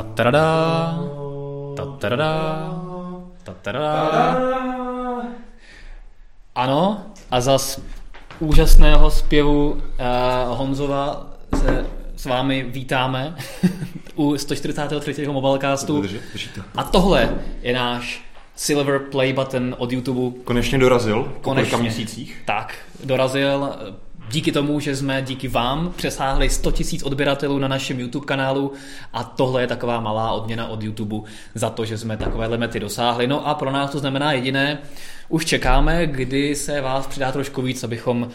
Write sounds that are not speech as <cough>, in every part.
Tatarada, tatarada, tatarada. Ano, a zas úžasného zpěvu uh, Honzova se s vámi vítáme <laughs> u 143. Mobilecastu. A tohle je náš Silver Play Button od YouTube. Konečně dorazil po Konečně. měsících. Tak, dorazil díky tomu, že jsme díky vám přesáhli 100 000 odběratelů na našem YouTube kanálu a tohle je taková malá odměna od YouTube za to, že jsme takové limity dosáhli. No a pro nás to znamená jediné, už čekáme, kdy se vás přidá trošku víc, abychom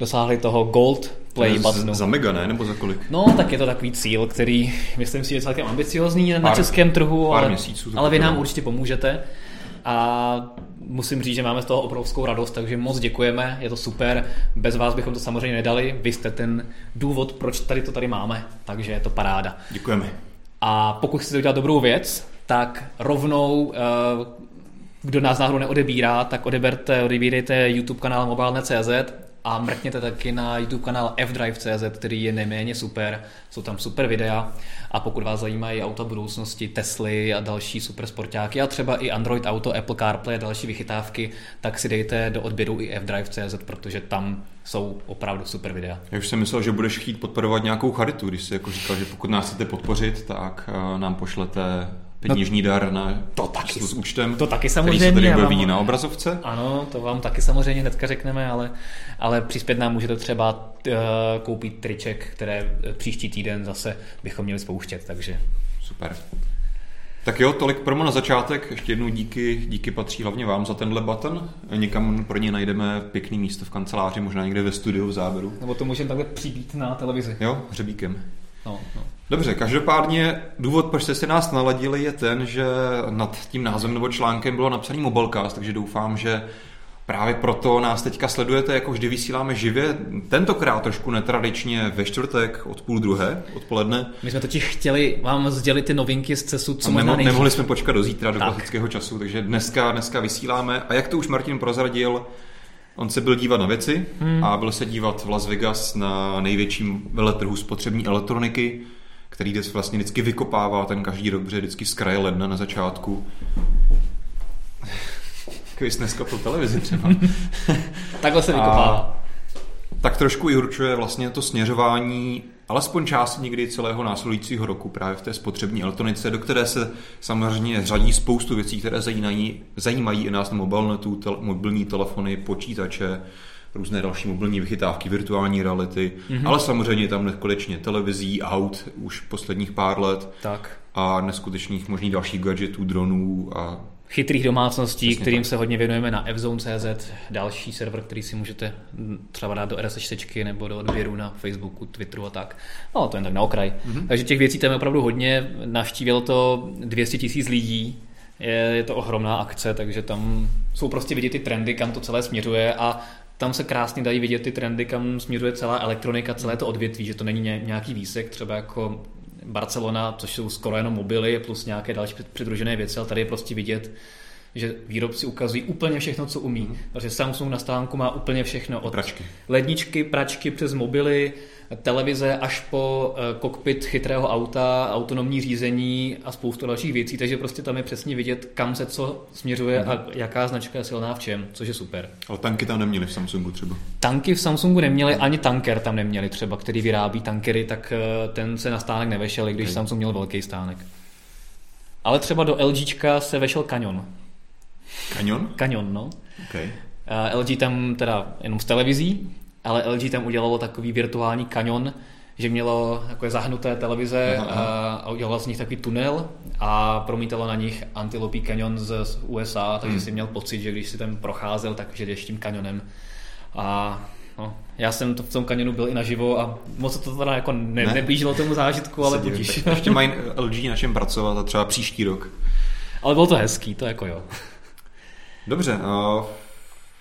dosáhli toho gold play buttonu. Za mega, ne? Nebo za kolik? No, tak je to takový cíl, který myslím si je celkem ambiciozní pár, na českém trhu, pár ale, měsíců, ale vy nám určitě pomůžete. A musím říct, že máme z toho obrovskou radost, takže moc děkujeme, je to super. Bez vás bychom to samozřejmě nedali, vy jste ten důvod, proč tady to tady máme, takže je to paráda. Děkujeme. A pokud chcete udělat dobrou věc, tak rovnou, eh, kdo nás náhodou neodebírá, tak odeberte, odebírejte YouTube kanál mobilne.cz a mrkněte taky na YouTube kanál fdrive.cz, který je neméně super, jsou tam super videa. A pokud vás zajímají auta budoucnosti, Tesly a další super sportáky a třeba i Android Auto, Apple CarPlay a další vychytávky, tak si dejte do odběru i fdrive.cz, protože tam jsou opravdu super videa. Já už jsem myslel, že budeš chtít podporovat nějakou charitu, když jsi jako říkal, že pokud nás chcete podpořit, tak eh, nám pošlete peněžní no, dar na to taky, s účtem, to taky samozřejmě, který se tady objeví na obrazovce. Ano, to vám taky samozřejmě hnedka řekneme, ale, ale přispět nám můžete třeba uh, koupit triček, které příští týden zase bychom měli spouštět, takže... Super. Tak jo, tolik promo na začátek. Ještě jednou díky, díky patří hlavně vám za tenhle button. Někam pro ně najdeme pěkný místo v kanceláři, možná někde ve studiu v záběru. Nebo to můžeme takhle přibít na televizi. Jo, hřebíkem. No, no. Dobře, každopádně důvod, proč jste si nás naladili, je ten, že nad tím názvem nebo článkem bylo napsaný Mobilecast, takže doufám, že Právě proto nás teďka sledujete, jako vždy vysíláme živě, tentokrát trošku netradičně ve čtvrtek od půl druhé odpoledne. My jsme totiž chtěli vám sdělit ty novinky z CESu, co možná nemohli, nemohli jsme počkat do zítra, do tak. klasického času, takže dneska, dneska vysíláme. A jak to už Martin prozradil, On se byl dívat na věci hmm. a byl se dívat v Las Vegas na největším veletrhu spotřební elektroniky, který dnes vlastně vždycky vykopává ten každý rok, protože vždycky z kraje ledna na začátku. <laughs> Takový dneska po televizi třeba. <laughs> Takhle se vykopává. A tak trošku i určuje vlastně to směřování alespoň část někdy celého následujícího roku právě v té spotřební elektronice, do které se samozřejmě řadí spoustu věcí, které zajímají, zajímají i nás na mobilnetu, tel, mobilní telefony, počítače, různé další mobilní vychytávky, virtuální reality, mm-hmm. ale samozřejmě tam nekonečně televizí, aut už posledních pár let tak. a neskutečných možných dalších gadgetů, dronů a chytrých domácností, Přesně kterým tak. se hodně věnujeme na fzone.cz, další server, který si můžete třeba dát do RSS nebo do odběru na Facebooku, Twitteru a tak. No, to jen tak na okraj. Mm-hmm. Takže těch věcí tam je opravdu hodně. Navštívilo to 200 tisíc lidí, je, je to ohromná akce, takže tam jsou prostě vidět ty trendy, kam to celé směřuje a tam se krásně dají vidět ty trendy, kam směřuje celá elektronika, celé to odvětví, že to není nějaký výsek, třeba jako Barcelona, což jsou skoro jenom mobily plus nějaké další přidružené věci, ale tady je prostě vidět, že výrobci ukazují úplně všechno, co umí. Protože Samsung na stánku má úplně všechno. Od pračky. ledničky, pračky přes mobily, televize až po eh, kokpit chytrého auta, autonomní řízení a spoustu dalších věcí, takže prostě tam je přesně vidět, kam se co směřuje mm. a jaká značka je silná v čem, což je super. Ale tanky tam neměli v Samsungu třeba? Tanky v Samsungu neměli, ani tanker tam neměli třeba, který vyrábí tankery, tak eh, ten se na stánek nevešel, i když okay. Samsung měl velký stánek. Ale třeba do LGčka se vešel Canyon. Canyon? Canyon, no. Okay. Uh, LG tam teda jenom z televizí, ale LG tam udělalo takový virtuální kanion, že mělo takové zahnuté televize aha, aha. a udělalo z nich takový tunel a promítalo na nich Antilope Canyon z USA, takže hmm. si měl pocit, že když si tam procházel, takže jdeš tím kanionem. A no, já jsem to v tom kanionu byl i naživo a moc to teda jako ne, ne. neblížilo tomu zážitku, ale budíš. Ještě mají LG na čem pracovat a třeba příští rok. Ale bylo to hezký, to jako jo. Dobře, uh,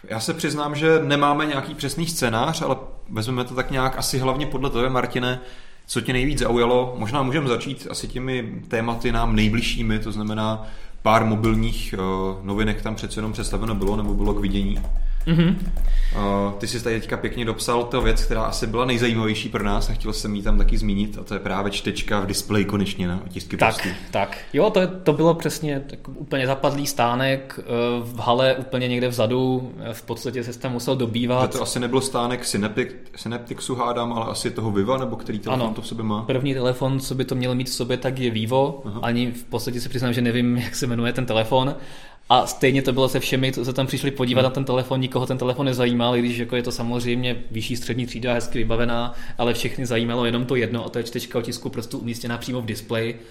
já se přiznám, že nemáme nějaký přesný scénář, ale vezmeme to tak nějak asi hlavně podle tebe, Martine, co tě nejvíc zaujalo. Možná můžeme začít asi těmi tématy nám nejbližšími, to znamená pár mobilních uh, novinek tam přece jenom představeno bylo nebo bylo k vidění. Mm-hmm. Uh, ty jsi tady teďka pěkně dopsal to věc, která asi byla nejzajímavější pro nás a chtěl jsem jí tam taky zmínit a to je právě čtečka v displeji konečně na otisky tak, prstů. Tak, jo, to, to bylo přesně tak úplně zapadlý stánek v hale úplně někde vzadu, v podstatě se tam musel dobývat. To, to asi nebyl stánek Synaptic, Synaptixu hádám, ale asi toho Viva, nebo který telefon ano, to v sobě má? první telefon, co by to mělo mít v sobě, tak je Vivo, Aha. ani v podstatě se přiznám, že nevím, <laughs> jak se jmenuje ten telefon, a stejně to bylo se všemi, co se tam přišli podívat hmm. na ten telefon, nikoho ten telefon nezajímal, když jako je to samozřejmě vyšší střední třída, hezky vybavená, ale všechny zajímalo jenom to jedno, a to je čtečka otisku prstu umístěná přímo v displeji.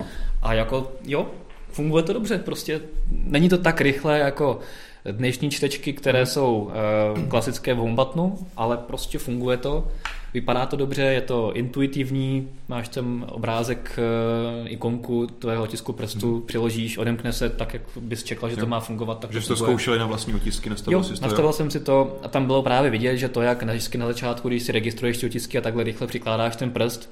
A jako jo, funguje to dobře, prostě není to tak rychle jako dnešní čtečky, které jsou uh, klasické v homebuttonu, ale prostě funguje to. Vypadá to dobře, je to intuitivní, máš tam obrázek, uh, ikonku tvého otisku prstu, hmm. přiložíš, odemkne se tak, jak bys čekal, že jo. to má fungovat. Tak že jsi to zkoušeli na vlastní otisky, nastavil jo, nastavil jsem si to a tam bylo právě vidět, že to, jak na, na začátku, když si registruješ ty otisky a takhle rychle přikládáš ten prst,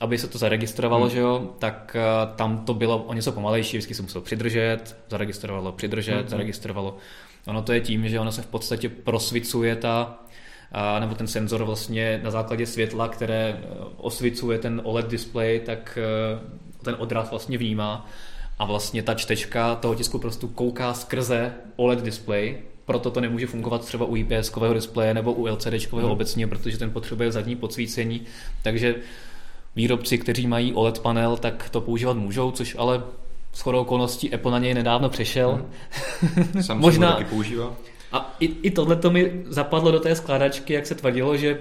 aby se to zaregistrovalo, hmm. že jo, tak uh, tam to bylo o něco pomalejší, vždycky se musel přidržet, zaregistrovalo, přidržet, hmm. zaregistrovalo. Ono to je tím, že ono se v podstatě prosvicuje ta, a, nebo ten senzor vlastně na základě světla, které e, osvicuje ten OLED display, tak e, ten odraz vlastně vnímá a vlastně ta čtečka toho tisku prostě kouká skrze OLED display, proto to nemůže fungovat třeba u IPS-kového displeje nebo u LCD-čkového hmm. obecně, protože ten potřebuje zadní podsvícení, takže výrobci, kteří mají OLED panel, tak to používat můžou, což ale s chodou okolností Apple na něj nedávno přešel. Hmm. <laughs> Samsung Možná... taky používá. A i, i tohle to mi zapadlo do té skládačky, jak se tvrdilo, že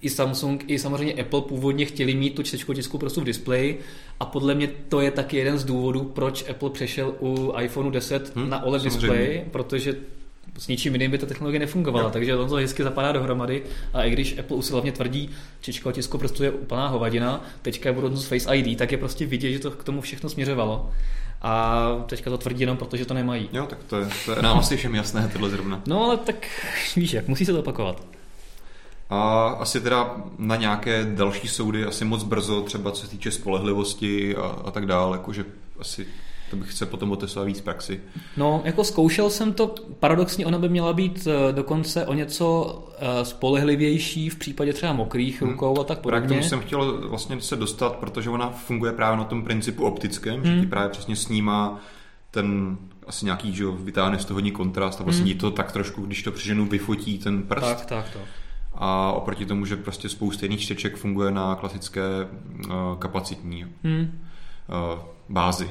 i Samsung, i samozřejmě Apple původně chtěli mít tu čtečku tisku prostě v displeji a podle mě to je taky jeden z důvodů, proč Apple přešel u iPhoneu 10 hmm, na OLED display, protože s ničím jiným by ta technologie nefungovala, jo. takže to hezky zapadá dohromady a i když Apple usilovně tvrdí, čičko tisko prostě je úplná hovadina, teďka je budoucnost Face ID, tak je prostě vidět, že to k tomu všechno směřovalo. A teďka to tvrdí jenom proto, že to nemají. Jo, tak to je, to je nám asi všem jasné, tohle zrovna. No ale tak <laughs> víš jak, musí se to opakovat. A asi teda na nějaké další soudy asi moc brzo, třeba co se týče spolehlivosti a, a tak dále, jakože asi to bych se potom otestovat víc praxi. No, jako zkoušel jsem to, paradoxně ona by měla být eh, dokonce o něco eh, spolehlivější v případě třeba mokrých hmm. rukou a tak podobně. Právě k tomu jsem chtěl vlastně se dostat, protože ona funguje právě na tom principu optickém, hmm. že ti právě přesně snímá ten asi nějaký, že vytáhne z toho hodně kontrast a vlastně hmm. to tak trošku, když to přeženu, vyfotí ten prst. Tak, tak, to. A oproti tomu, že prostě spousta jiných čteček funguje na klasické uh, kapacitní hmm. uh, bázi.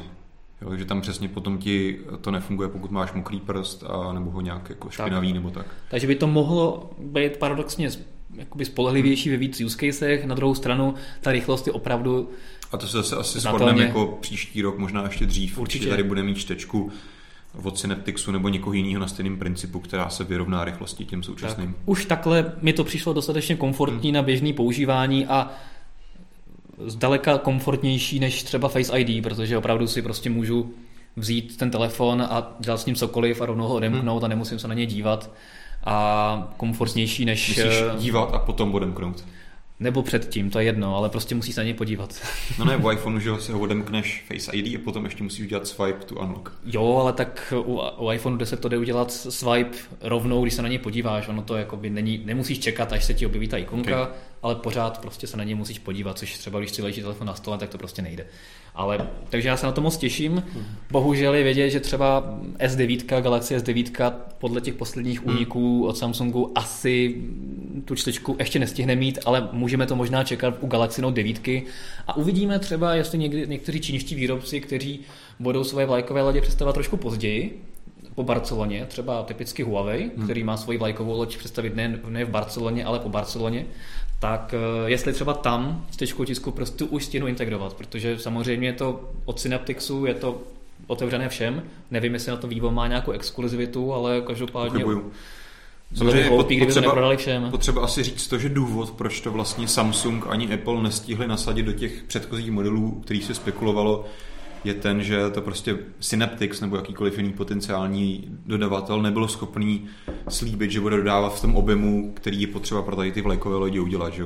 Jo, že tam přesně potom ti to nefunguje, pokud máš mokrý prst a nebo ho nějak jako špinavý tak. nebo tak. Takže by to mohlo být paradoxně jakoby spolehlivější ve víc use casech, na druhou stranu ta rychlost je opravdu A to se zase asi shodneme jako příští rok, možná ještě dřív, určitě tady bude mít čtečku od Synaptixu nebo někoho jiného na stejném principu, která se vyrovná rychlosti tím současným. Tak. Už takhle mi to přišlo dostatečně komfortní hmm. na běžný používání a zdaleka komfortnější než třeba Face ID, protože opravdu si prostě můžu vzít ten telefon a dělat s ním cokoliv a rovnou ho odemknout hmm. a nemusím se na ně dívat a komfortnější než... Musíš eh, dívat a potom odemknout. Nebo předtím, to je jedno, ale prostě musí se na něj podívat. <laughs> No ne, v iPhoneu, že se ho odemkneš Face ID a potom ještě musíš udělat swipe to unlock. Jo, ale tak u, u iPhoneu 10 to jde udělat swipe rovnou, když se na něj podíváš. Ono to jakoby není, nemusíš čekat, až se ti objeví ta ikonka, okay. Ale pořád prostě se na něj musíš podívat, což třeba když si leží telefon na stole, tak to prostě nejde. Ale, takže já se na to moc těším. Bohužel je vědět, že třeba S9, Galaxy S9 podle těch posledních hmm. úniků od Samsungu asi tu čtečku ještě nestihne mít, ale můžeme to možná čekat u Galaxy Note 9. A uvidíme třeba, jestli někdy, někteří čínští výrobci, kteří budou své vlajkové lodě představovat trošku později, po Barceloně, třeba typicky Huawei, hmm. který má svoji vlajkovou loď představit ne, ne v Barceloně, ale po Barceloně, tak eh, jestli třeba tam s tečkou tisku prostě už stěnu integrovat, protože samozřejmě je to od Synaptixu, je to otevřené všem, nevím, jestli na to vývoj má nějakou exkluzivitu, ale každopádně Pochybuju. Samozřejmě hloupý, potřeba, všem. potřeba asi říct to, že důvod, proč to vlastně Samsung ani Apple nestihli nasadit do těch předchozích modelů, který se spekulovalo, je ten, že to prostě Synaptics nebo jakýkoliv jiný potenciální dodavatel nebyl schopný slíbit, že bude dodávat v tom objemu, který je potřeba pro tady ty vlajkové lodi udělat. Že?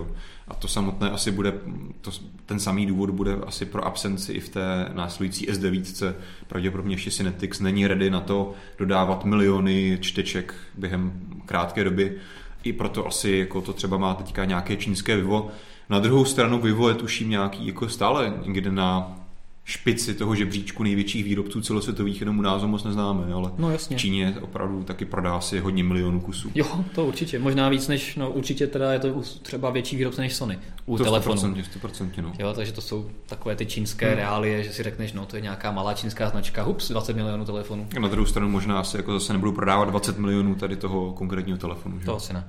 A to samotné asi bude, to, ten samý důvod bude asi pro absenci i v té následující S9. Pravděpodobně ještě Synaptics není ready na to dodávat miliony čteček během krátké doby. I proto asi jako to třeba má teďka nějaké čínské Vivo. Na druhou stranu Vivo je tuším nějaký jako stále někde na špici toho žebříčku největších výrobců celosvětových, jenom u nás moc neznáme, ale no, jasně. v Číně opravdu taky prodá si hodně milionů kusů. Jo, to určitě, možná víc než, no určitě teda je to třeba větší výrobce než Sony u to telefonu. 100%, 100%, no. Jo, takže to jsou takové ty čínské hmm. reálie, že si řekneš, no to je nějaká malá čínská značka, hups, 20 milionů telefonů. Na druhou stranu možná asi jako zase nebudou prodávat 20 milionů tady toho konkrétního telefonu. Že? To asi ne.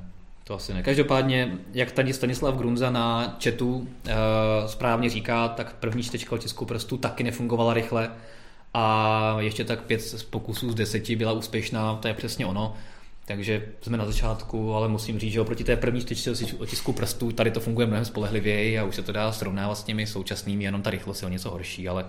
To asi ne. Každopádně, jak tady Stanislav Grunza na chatu e, správně říká, tak první čtečka otisku prstů taky nefungovala rychle a ještě tak pět z pokusů z deseti byla úspěšná, to je přesně ono. Takže jsme na začátku, ale musím říct, že oproti té první čtečce otisku prstů tady to funguje mnohem spolehlivěji a už se to dá srovnávat s těmi současnými, jenom ta rychlost je o něco horší, ale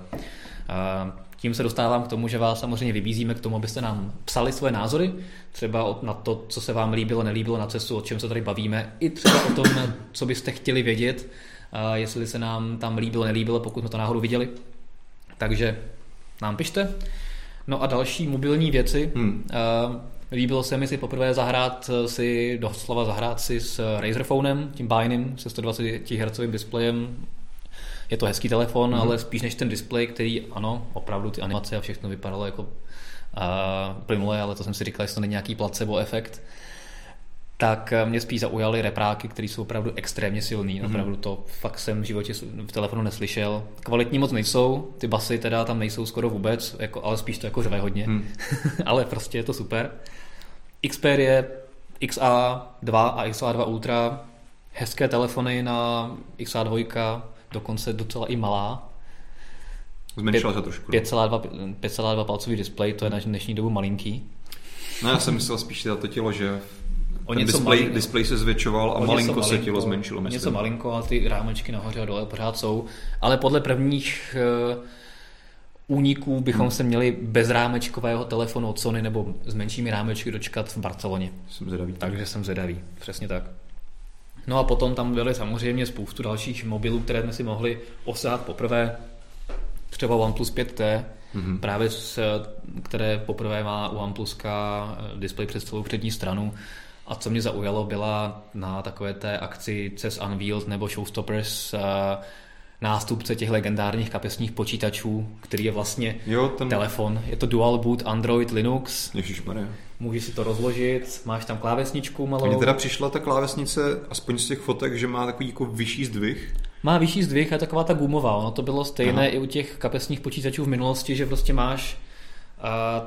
tím se dostávám k tomu, že vás samozřejmě vybízíme k tomu, abyste nám psali svoje názory, třeba na to, co se vám líbilo, nelíbilo na cestu, o čem se tady bavíme, i třeba o tom, co byste chtěli vědět, jestli se nám tam líbilo, nelíbilo, pokud jsme to náhodou viděli. Takže nám pište. No a další mobilní věci. Hmm. Líbilo se mi si poprvé zahrát si, doslova zahrát si s Razer Phonem, tím bájným se 120 Hz displejem je to hezký telefon, mm-hmm. ale spíš než ten displej, který ano, opravdu ty animace a všechno vypadalo jako uh, plynule, ale to jsem si říkal, jestli to není nějaký placebo efekt, tak eh, mě spíš zaujaly repráky, které jsou opravdu extrémně silný. Mm-hmm. Opravdu to fakt jsem v životě v telefonu neslyšel. Kvalitní moc nejsou, ty basy teda tam nejsou skoro vůbec, jako, ale spíš to jako řve hodně. Mm. <laughs> ale prostě je to super. Xperia XA2 a XA2 Ultra, hezké telefony na XA2, dokonce docela i malá. Zmenšila se trošku. 5,2 no. palcový displej, to je na dnešní dobu malinký. No já jsem myslel spíš na to tělo, že o ten display, malin... display se zvětšoval a malinko, malinko se tělo zmenšilo. Myslím. Něco malinko a ty rámečky nahoře a dole pořád jsou. Ale podle prvních uh, úniků bychom hmm. se měli bez rámečkového telefonu od Sony nebo s menšími rámečky dočkat v Barceloně. Jsem zvědavý. Takže jsem zvědavý, přesně tak. No a potom tam byly samozřejmě spoustu dalších mobilů, které jsme si mohli osahat poprvé. Třeba OnePlus 5T, mm-hmm. právě s, které poprvé má u OnePluska eh, displej před celou přední stranu. A co mě zaujalo, byla na takové té akci CES Unveiled nebo Showstoppers uh, nástupce těch legendárních kapesních počítačů, který je vlastně jo, ten... telefon. Je to dual boot Android Linux. Ježišmarja. Můžeš si to rozložit, máš tam klávesničku malou. Mně teda přišla ta klávesnice, aspoň z těch fotek, že má takový jako vyšší zdvih. Má vyšší zdvih a taková ta gumová. Ono to bylo stejné Aha. i u těch kapesních počítačů v minulosti, že prostě máš a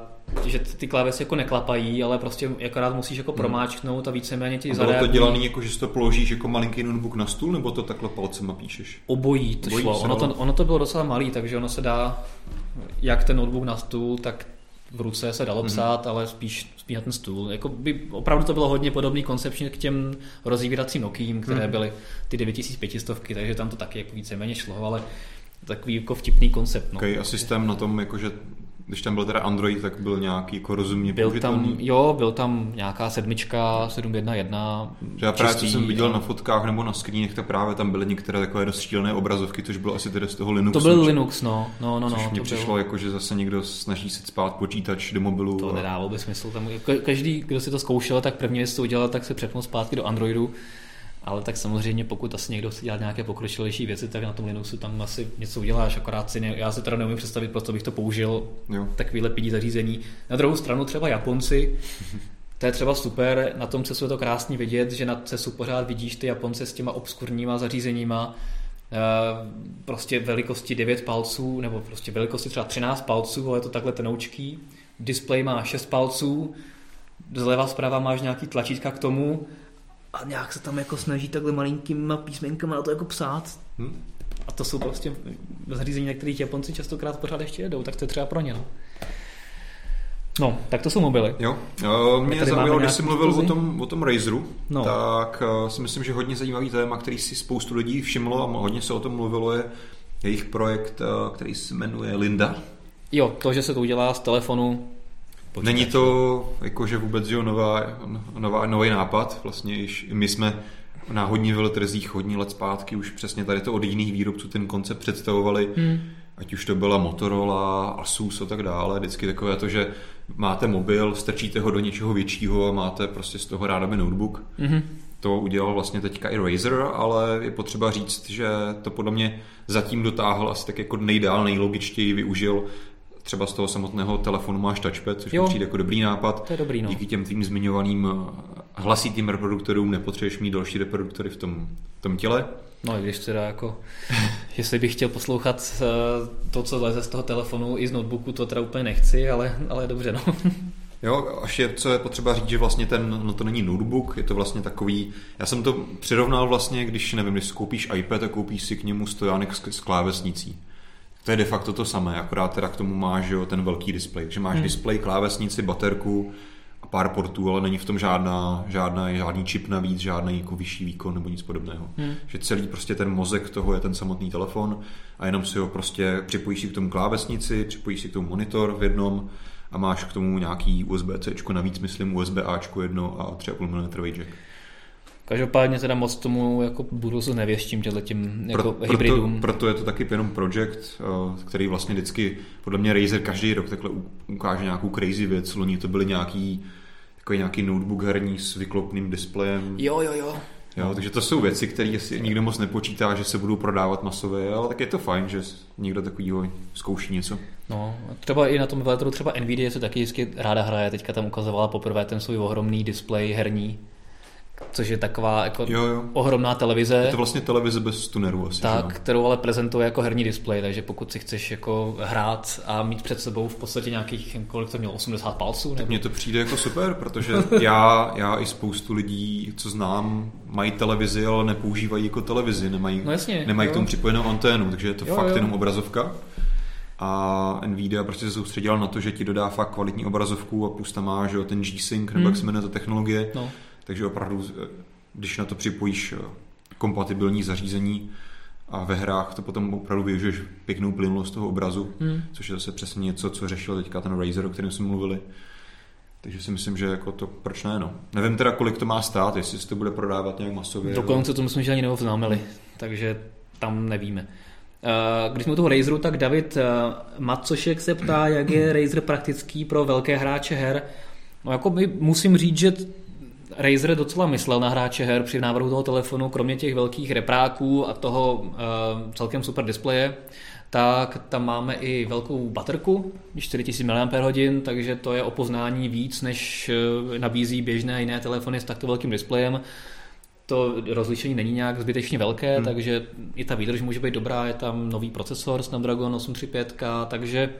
že ty klávesy jako neklapají, ale prostě akorát musíš jako hmm. promáčknout a víceméně ti zareagují. bylo to dělané jako, že si to položíš jako malinký notebook na stůl, nebo to takhle palcem píšeš? Obojí to Obojí šlo. Ono to, ono to bylo docela malý, takže ono se dá jak ten notebook na stůl, tak v ruce se dalo hmm. psát, hmm. ale spíš, spíš na ten stůl. Jako by, opravdu to bylo hodně podobný koncepčně k těm rozívíracím Nokím, které hmm. byly ty 9500, takže tam to taky jako víceméně šlo, ale takový jako vtipný koncept. No. Okay, a systém na tom, jakože když tam byl teda Android, tak byl nějaký jako rozumně byl tam, Jo, byl tam nějaká sedmička, 7.1.1. Já právě, co jsem viděl na fotkách nebo na screenech, tak právě tam byly některé takové rozšílené obrazovky, což bylo asi tedy z toho Linuxu. To byl Linux, no. no, no, což no mě přišlo bylo. jako, že zase někdo snaží se spát počítač do mobilu. To a... nedávalo by smysl. Tam, každý, kdo si to zkoušel, tak první věc, co udělal, tak se přepnul zpátky do Androidu ale tak samozřejmě, pokud asi někdo chce dělat nějaké pokročilejší věci, tak na tom Linuxu tam asi něco uděláš, akorát si ne, já si teda neumím představit, proč bych to použil, jo. takovýhle pidí zařízení. Na druhou stranu třeba Japonci, <laughs> to je třeba super, na tom CESu je to krásně vidět, že na CESu pořád vidíš ty Japonce s těma obskurníma zařízeníma, eh, prostě velikosti 9 palců, nebo prostě velikosti třeba 13 palců, ale je to takhle tenoučký. Display má 6 palců, zleva zprava máš nějaký tlačítka k tomu a nějak se tam jako snaží takhle malinkýma písmenkama na to jako psát. Hmm. A to jsou prostě zařízení, na kterých Japonci častokrát pořád ještě jedou, tak to je třeba pro ně. No. No, tak to jsou mobily. Jo, mě zaujalo, když jsi mluvil o tom, o tom Razeru, no. tak uh, si myslím, že hodně zajímavý téma, který si spoustu lidí všimlo a hodně se o tom mluvilo, je jejich projekt, eh, který se jmenuje Linda. Jo, to, že se to udělá z telefonu. Počítač. Není to jakože vůbec že nová, nová, nový nápad, vlastně již my jsme na hodně veletrzích hodně let zpátky už přesně tady to od jiných výrobců ten koncept představovali, hmm. ať už to byla Motorola, Asus a tak dále, vždycky takové to, že máte mobil, strčíte ho do něčeho většího a máte prostě z toho rádoby notebook. Hmm. To udělal vlastně teďka i Razer, ale je potřeba říct, že to podle mě zatím dotáhl asi tak jako nejdál, nejlogičtěji využil třeba z toho samotného telefonu máš touchpad, což mi přijde jako dobrý nápad. To je dobrý, no. Díky těm tvým zmiňovaným eh, hlasitým reproduktorům nepotřebuješ mít další reproduktory v tom, v tom těle. No i když teda jako, <laughs> jestli bych chtěl poslouchat eh, to, co leze z toho telefonu i z notebooku, to teda úplně nechci, ale, ale dobře, no. <laughs> Jo, až je, co je potřeba říct, že vlastně ten, no to není notebook, je to vlastně takový, já jsem to přirovnal vlastně, když nevím, když koupíš iPad a koupíš si k němu stojánek s, s klávesnicí. To je de facto to samé, akorát teda k tomu máš jo, ten velký displej. Takže máš hmm. displej, klávesnici, baterku a pár portů, ale není v tom žádná, žádná, žádný čip navíc, žádný jako vyšší výkon nebo nic podobného. Hmm. Že celý prostě ten mozek toho je ten samotný telefon a jenom si ho prostě připojíš si k tomu klávesnici, připojíš si k tomu monitor v jednom a máš k tomu nějaký USB-C, navíc myslím USB-Ačko jedno a 3,5 mm jack. Každopádně teda moc tomu jako budoucnu nevěštím těmhle tím jako Pro, hybridům. Proto, proto je to taky jenom projekt, eh, který vlastně vždycky, podle mě Razer každý rok takhle ukáže nějakou crazy věc. Loni to byly nějaký takový nějaký notebook herní s vyklopným displejem. Jo, jo, jo. Jo, takže to jsou věci, které si nikdo moc nepočítá, že se budou prodávat masově, ale tak je to fajn, že někdo takovýho zkouší něco. No, třeba i na tom veletrhu třeba Nvidia se taky vždycky ráda hraje, teďka tam ukazovala poprvé ten svůj ohromný displej herní, což je taková jako jo, jo. ohromná televize. Je to vlastně televize bez tuneru asi. Tak, že? kterou ale prezentuje jako herní displej, takže pokud si chceš jako hrát a mít před sebou v podstatě nějakých, kolik to mělo, 80 palců? Nebo? Tak mně to přijde jako super, protože já, já i spoustu lidí, co znám, mají televizi, ale nepoužívají jako televizi, nemají, no jasně, nemají k tomu připojenou anténu, takže je to jo, fakt jo. jenom obrazovka. A Nvidia prostě se soustředila na to, že ti dodá fakt kvalitní obrazovku a plus tam má že ten G-Sync, nebo hmm. jak se jmenuje ta technologie, no takže opravdu, eh, když na to připojíš eh, kompatibilní zařízení a ve hrách to potom opravdu využiješ pěknou plynulost toho obrazu, hmm. což je zase přesně něco, co řešil teďka ten Razer, o kterém jsme mluvili. Takže si myslím, že jako to, proč ne, no. Nevím teda, kolik to má stát, jestli se to bude prodávat nějak masově. Dokonce to myslím, že ani neoznámili, takže tam nevíme. Eh, když jsme u toho Razeru, tak David Macošek se ptá, jak je Razer praktický pro velké hráče her. No jako by musím říct, že Razer docela myslel na hráče her při návrhu toho telefonu, kromě těch velkých repráků a toho uh, celkem super displeje, tak tam máme i velkou baterku, 4000 mAh, takže to je opoznání víc, než eh, nabízí běžné jiné telefony s takto velkým displejem. To rozlišení není nějak zbytečně velké, hmm. takže i ta výdrž může být dobrá, je tam nový procesor Snapdragon 835, takže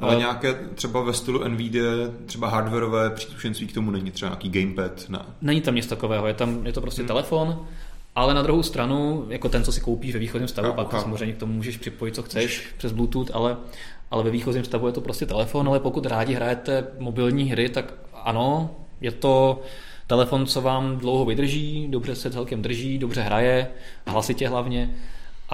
ale nějaké třeba ve stylu NVIDIA, třeba hardwareové příslušenství k tomu není, třeba nějaký gamepad? Ne. Není tam nic takového, je, tam, je to prostě hmm. telefon, ale na druhou stranu, jako ten, co si koupíš ve východním stavu, já, pak samozřejmě k tomu můžeš připojit, co chceš přes Bluetooth, ale, ale ve východním stavu je to prostě telefon, ale pokud rádi hrajete mobilní hry, tak ano, je to telefon, co vám dlouho vydrží, dobře se celkem drží, dobře hraje, hlasitě hlavně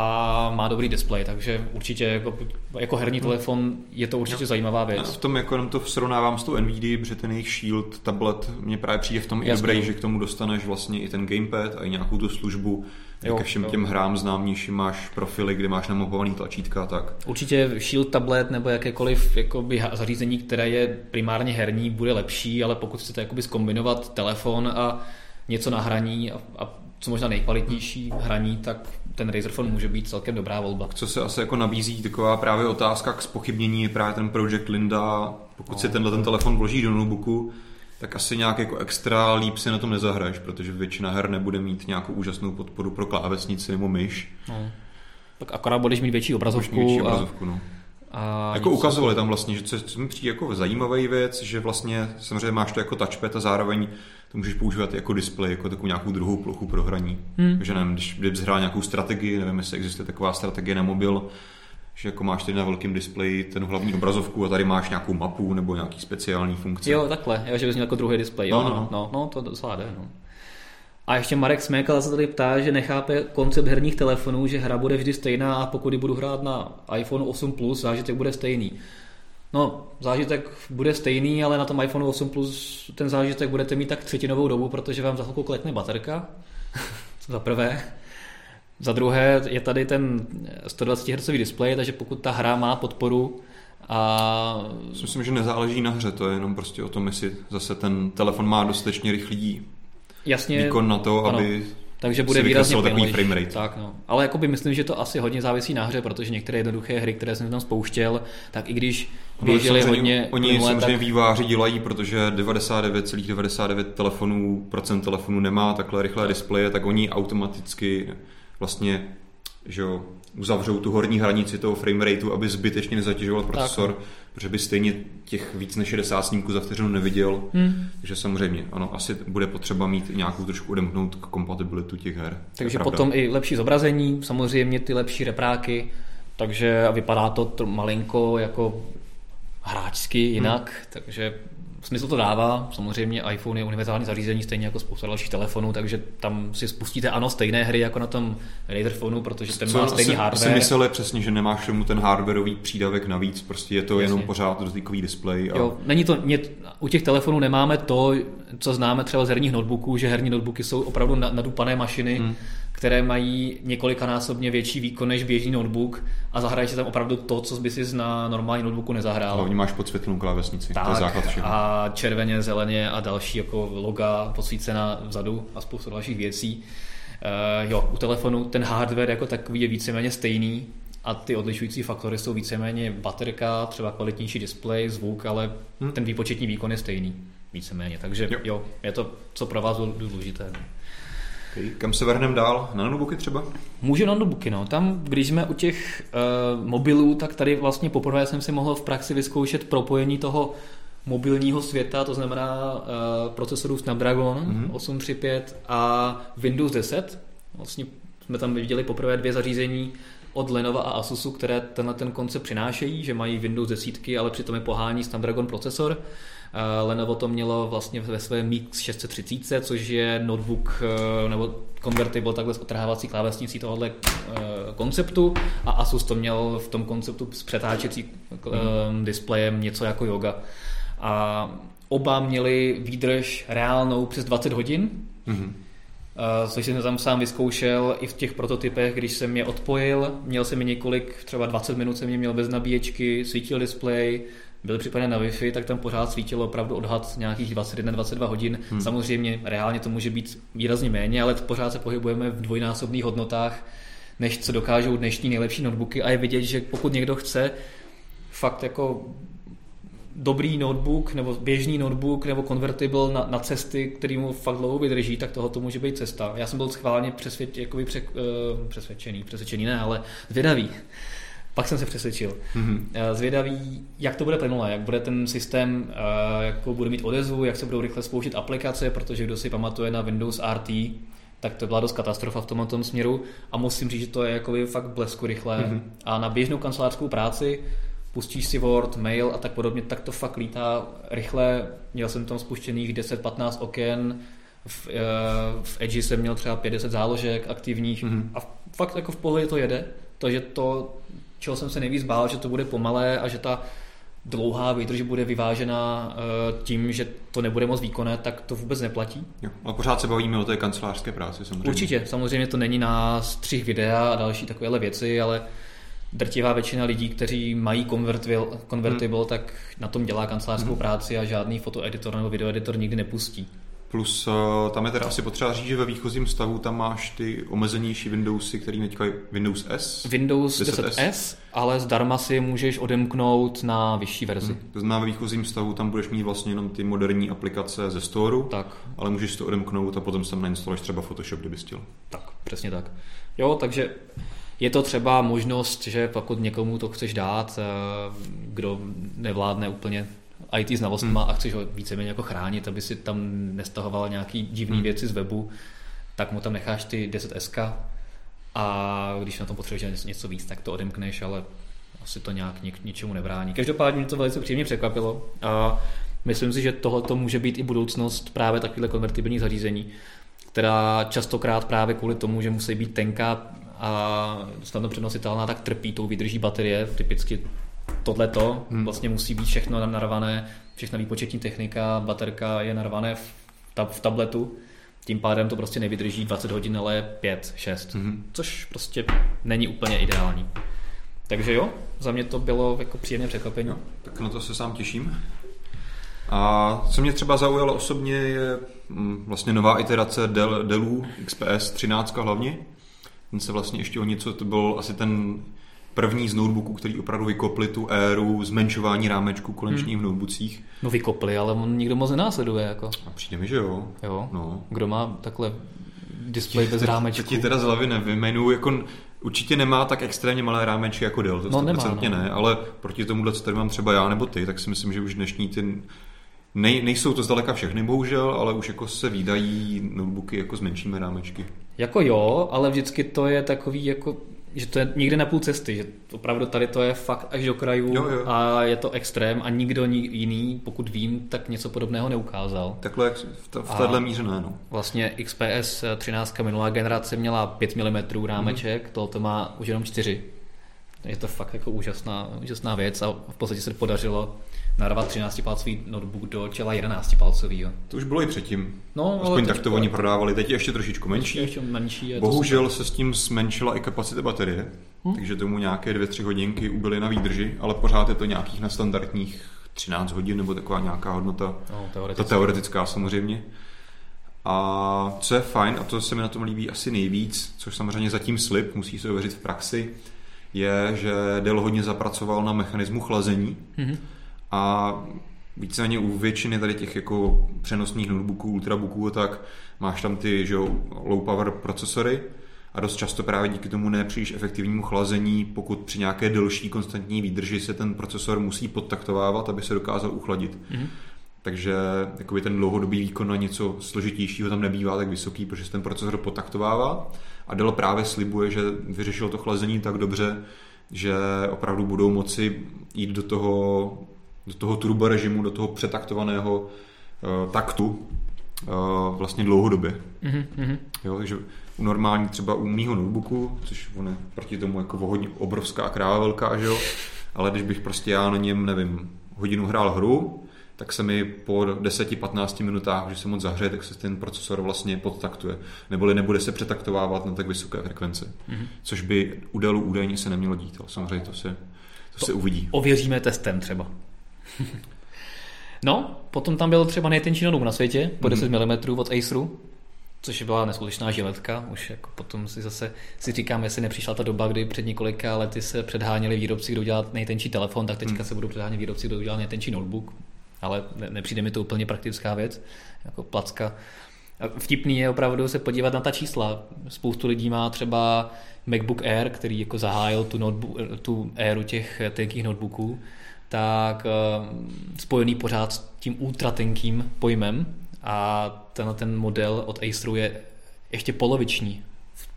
a má dobrý displej, takže určitě jako, jako herní telefon je to určitě no. zajímavá věc. Já v tom jako jenom to srovnávám s tou NVIDIA, protože ten jejich Shield tablet mě právě přijde v tom Jasný. i dobrý, že k tomu dostaneš vlastně i ten gamepad a i nějakou tu službu. Jo, ke všem jo. těm hrám známějším máš profily, kde máš namapovaný tlačítka tak. Určitě Shield tablet nebo jakékoliv jakoby, zařízení, které je primárně herní, bude lepší, ale pokud chcete jakoby zkombinovat telefon a něco na hraní a, a co možná nejkvalitnější hraní, tak ten Razer Phone může být celkem dobrá volba. Co se asi jako nabízí, taková právě otázka k spochybnění je právě ten Project Linda. Pokud no. si tenhle ten telefon vloží do notebooku, tak asi nějak jako extra líp si na tom nezahraješ, protože většina her nebude mít nějakou úžasnou podporu pro klávesnici nebo myš. No. Tak akorát budeš mít větší obrazovku. Mít větší obrazovku a... no. A jako ukazovali tam vlastně, že co, co mi přijde jako zajímavá věc, že vlastně samozřejmě máš to jako touchpad a zároveň to můžeš používat jako display, jako takovou nějakou druhou plochu pro hraní. Hmm. Takže nevím, když, kdybys hrál nějakou strategii, nevím, jestli existuje taková strategie na mobil, že jako máš tady na velkém displeji ten hlavní obrazovku a tady máš nějakou mapu nebo nějaký speciální funkce. Jo, takhle, jo, že bys měl jako druhý displej. No, no, no. no, no to docela jde. No. A ještě Marek Smékal se tady ptá, že nechápe koncept herních telefonů, že hra bude vždy stejná a pokud budu hrát na iPhone 8 Plus, zážitek bude stejný. No, zážitek bude stejný, ale na tom iPhone 8 Plus ten zážitek budete mít tak třetinovou dobu, protože vám za chvilku klekne baterka. <laughs> za prvé. Za druhé je tady ten 120 Hz displej, takže pokud ta hra má podporu a... Myslím, že nezáleží na hře, to je jenom prostě o tom, jestli zase ten telefon má dostatečně rychlý Jasně, výkon na to, ano. aby takže bude výrazně takový frame rate. Tak, no. Ale jakoby myslím, že to asi hodně závisí na hře, protože některé jednoduché hry, které jsem tam spouštěl, tak i když běžely hodně... Oni plynule, samozřejmě tak... výváři dělají, protože 99,99 ,99 telefonů, procent telefonů nemá takhle rychlé displeje, tak oni automaticky vlastně že jo, uzavřou tu horní hranici toho frame rateu, aby zbytečně nezatěžoval procesor, tak. protože by stejně těch víc než 60 snímků za vteřinu neviděl. Hmm. Takže samozřejmě, ano, asi bude potřeba mít nějakou trošku odemknout kompatibilitu těch her. Takže potom i lepší zobrazení, samozřejmě ty lepší repráky, takže vypadá to malinko jako hráčsky jinak, hmm. takže smysl to dává, samozřejmě iPhone je univerzální zařízení, stejně jako spousta dalších telefonů, takže tam si spustíte ano stejné hry jako na tom Razerphoneu, protože ten Co má stejný asi, hardware. Si myslel přesně, že nemáš tomu ten hardwareový přídavek navíc, prostě je to Jasně. jenom pořád dotykový displej. A... Jo, není to, mě, u těch telefonů nemáme to, co známe třeba z herních notebooků, že herní notebooky jsou opravdu nadupané mašiny, hmm které mají několikanásobně větší výkon než běžný notebook a zahraješ si tam opravdu to, co by si na normální notebooku nezahrál. Hlavně máš podsvětlenou klávesnici, tak, to je základ všeho. A červeně, zeleně a další jako loga posvícená vzadu a spoustu dalších věcí. Uh, jo, u telefonu ten hardware jako takový je víceméně stejný a ty odlišující faktory jsou víceméně baterka, třeba kvalitnější displej, zvuk, ale hmm. ten výpočetní výkon je stejný víceméně. Takže jo, jo je to, co pro vás důležité. Okay. Kam se vrhneme dál? Na notebooky třeba? Můžu na notebooky, no. Tam, když jsme u těch uh, mobilů, tak tady vlastně poprvé jsem si mohl v praxi vyzkoušet propojení toho mobilního světa, to znamená uh, procesorů Snapdragon mm-hmm. 835 a Windows 10. Vlastně jsme tam viděli poprvé dvě zařízení od Lenova a Asusu, které tenhle ten koncept přinášejí, že mají Windows 10, ale přitom je pohání Snapdragon procesor. Lenovo to mělo vlastně ve své Mix 630, což je notebook eh, nebo konvertible takhle s otrhávací klávesnicí tohohle eh, konceptu a Asus to měl v tom konceptu s přetáčecí mm. displejem něco jako yoga. A oba měli výdrž reálnou přes 20 hodin, mm-hmm. Což jsem tam sám vyzkoušel i v těch prototypech, když jsem je odpojil, měl jsem mi několik, třeba 20 minut jsem je měl bez nabíječky, svítil displej, byl připojen na Wi-Fi, tak tam pořád svítilo opravdu odhad nějakých 21-22 hodin. Hmm. Samozřejmě reálně to může být výrazně méně, ale pořád se pohybujeme v dvojnásobných hodnotách, než co dokážou dnešní nejlepší notebooky a je vidět, že pokud někdo chce fakt jako dobrý notebook nebo běžný notebook nebo convertible na, na cesty, který mu fakt dlouho vydrží, tak toho to může být cesta. Já jsem byl schválně přesvěd, jakoby uh, přesvědčený, přesvědčený ne, ale zvědavý pak jsem se přesvědčil. Mm-hmm. Zvědavý, jak to bude plynulé, jak bude ten systém, eh, jakou bude mít odezvu, jak se budou rychle spouštět aplikace, protože kdo si pamatuje na Windows RT, tak to byla dost katastrofa v tomhle tom směru a musím říct, že to je jako fakt blesku rychlé mm-hmm. a na běžnou kancelářskou práci pustíš si Word, mail a tak podobně, tak to fakt lítá rychle. Měl jsem tam spuštěných 10-15 oken, v, eh, v Edge jsem měl třeba 50 záložek aktivních mm-hmm. a fakt jako v pohodě to jede. Takže to čeho jsem se nejvíc bál, že to bude pomalé a že ta dlouhá výdrž bude vyvážena eh, tím, že to nebude moc výkonné, tak to vůbec neplatí. Jo, ale pořád se bavíme o té kancelářské práci samozřejmě. Určitě, samozřejmě to není na střih videa a další takovéhle věci, ale drtivá většina lidí, kteří mají convertible, convertible hmm. tak na tom dělá kancelářskou hmm. práci a žádný fotoeditor nebo videoeditor nikdy nepustí. Plus uh, tam je teda asi potřeba říct, že ve výchozím stavu tam máš ty omezenější Windowsy, který teďka Windows S. Windows 10S, 10S, ale zdarma si můžeš odemknout na vyšší verzi. Hmm. To znamená, ve výchozím stavu tam budeš mít vlastně jenom ty moderní aplikace ze Storeu, tak. ale můžeš to odemknout a potom tam nainstaluješ třeba Photoshop, kdyby chtěl. Tak, přesně tak. Jo, takže je to třeba možnost, že pokud někomu to chceš dát, eh, kdo nevládne úplně IT znalostma hmm. a chceš ho víceméně jako chránit, aby si tam nestahoval nějaký divný hmm. věci z webu, tak mu tam necháš ty 10 SK a když na tom potřebuješ něco víc, tak to odemkneš, ale asi to nějak něk, ničemu nebrání. Každopádně mě to velice příjemně překvapilo a myslím si, že tohle může být i budoucnost právě takovýchhle konvertibilních zařízení, která častokrát právě kvůli tomu, že musí být tenká a snadno přenositelná, tak trpí tou vydrží baterie. Typicky tohleto hmm. vlastně musí být všechno narvané, všechna výpočetní technika, baterka je narvané v, tab- v tabletu, tím pádem to prostě nevydrží 20 hodin, ale 5, 6, hmm. což prostě není úplně ideální. Takže jo, za mě to bylo jako příjemné překvapení. No, tak na to se sám těším. A co mě třeba zaujalo osobně je mm, vlastně nová iterace Dell, Dellu XPS 13 hlavně. Ten se vlastně ještě o něco, to byl asi ten první z notebooků, který opravdu vykopli tu éru zmenšování rámečku konečných hmm. v notebookích. No vykopli, ale on nikdo moc nenásleduje. Jako. A přijde mi, že jo. Jo? No. Kdo má takhle displej bez rámečku? Ti teda z hlavy nevyjmenuju, jako určitě nemá tak extrémně malé rámečky jako Dell, to no, nemá, no. ne, ale proti tomu, co tady mám třeba já nebo ty, tak si myslím, že už dnešní ty Nej, nejsou to zdaleka všechny, bohužel, ale už jako se výdají notebooky jako s menšími rámečky. Jako jo, ale vždycky to je takový jako že to je někde na půl cesty, že opravdu tady to je fakt až do krajů jo, jo. a je to extrém a nikdo jiný, pokud vím, tak něco podobného neukázal. Takhle v, t- v téhle míře ne, no. Vlastně XPS 13 minulá generace měla 5 mm rámeček, mm. tohle má už jenom 4. Je to fakt jako úžasná, úžasná věc a v podstatě se podařilo narvat 13-palcový notebook do čela 11-palcového. To už bylo i předtím. No, Aspoň tak to oni prodávali. Teď je ještě trošičku menší. Ještě menší Bohužel se s tím zmenšila i kapacita baterie, hmm? takže tomu nějaké 2-3 hodinky ubyly na výdrži, ale pořád je to nějakých na standardních 13 hodin nebo taková nějaká hodnota. No, teoretická. Ta teoretická samozřejmě. A co je fajn, a to se mi na tom líbí asi nejvíc, což samozřejmě zatím slib, musí se ověřit v praxi, je, že Dell hodně zapracoval na mechanismu chlazení. Mm-hmm a víceméně u většiny tady těch jako přenosných notebooků, ultrabooků, tak máš tam ty že low power procesory a dost často právě díky tomu nepříliš efektivnímu chlazení, pokud při nějaké delší konstantní výdrži se ten procesor musí podtaktovávat, aby se dokázal uchladit. Mm-hmm. Takže jakoby ten dlouhodobý výkon na něco složitějšího tam nebývá tak vysoký, protože se ten procesor podtaktovává. A Dell právě slibuje, že vyřešil to chlazení tak dobře, že opravdu budou moci jít do toho do toho turbo režimu, do toho přetaktovaného uh, taktu uh, vlastně dlouhodobě. Mm-hmm. Jo, takže u normální třeba u mýho notebooku, což on je proti tomu jako hodně obrovská kráva velká, že jo? ale když bych prostě já na něm, nevím, hodinu hrál hru, tak se mi po 10-15 minutách, že se moc zahřeje, tak se ten procesor vlastně podtaktuje. Neboli nebude se přetaktovávat na tak vysoké frekvenci. Mm-hmm. Což by u Dellu údajně se nemělo dít. Ale samozřejmě to se, to, to se uvidí. Ověříme testem třeba. <laughs> no, potom tam byl třeba nejtenčí notebook na světě, po 10 mm. mm od Aceru, což byla neskutečná žiletka. Už jako potom si zase si říkám, jestli nepřišla ta doba, kdy před několika lety se předháněli výrobci, kdo udělal nejtenčí telefon, tak teďka mm. se budou předhánět výrobci, kdo udělal nejtenčí notebook. Ale ne, nepřijde mi to úplně praktická věc, jako placka. Vtipný je opravdu se podívat na ta čísla. Spoustu lidí má třeba MacBook Air, který jako zahájil tu, notebook, tu éru těch tenkých notebooků tak eh, spojený pořád s tím ultratenkým pojmem a tenhle ten model od Aceru je ještě poloviční.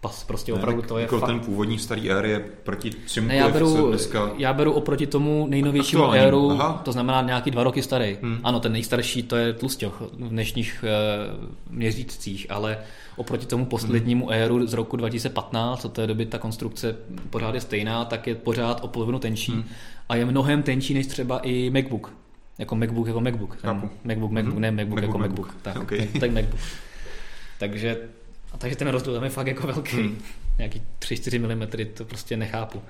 Pas, prostě ne, opravdu to je jako fakt... ten původní starý Air je proti čemu ne, já beru, dneska... já beru oproti tomu nejnovějšímu Aktuální. Airu, Aha. to znamená nějaký dva roky starý. Hmm. Ano, ten nejstarší to je tlustěch v dnešních uh, měřících, ale oproti tomu poslednímu hmm. Airu z roku 2015, od té doby ta konstrukce pořád je stejná, tak je pořád o polovinu tenčí hmm a je mnohem tenčí než třeba i MacBook. Jako MacBook jako MacBook. Ten MacBook, MacBook, mm-hmm. ne MacBook, MacBook jako MacBook. MacBook. Tak, okay. tak, tak MacBook. Takže, a takže ten rozdíl tam je fakt jako velký. Hmm. Nějaký 3-4 mm, to prostě nechápu.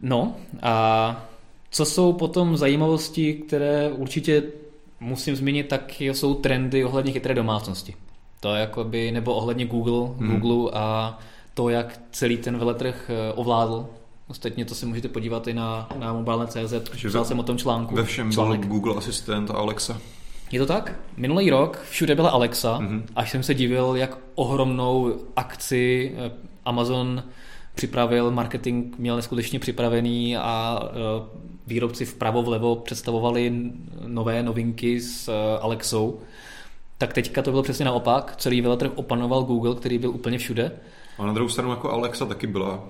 No a co jsou potom zajímavosti, které určitě musím zmínit, tak jsou trendy ohledně chytré domácnosti. To je jakoby, nebo ohledně Google, hmm. Google a to, jak celý ten veletrh eh, ovládl Ostatně to si můžete podívat i na, na mobilne.cz, psal jsem o tom článku. Ve všem článek. byl Google Asistent a Alexa. Je to tak? Minulý rok všude byla Alexa, mm-hmm. až jsem se divil, jak ohromnou akci eh, Amazon připravil, marketing měl neskutečně připravený a eh, výrobci vpravo vlevo představovali nové novinky s eh, Alexou. Tak teďka to bylo přesně naopak. Celý veletrh opanoval Google, který byl úplně všude. A na druhou stranu jako Alexa taky byla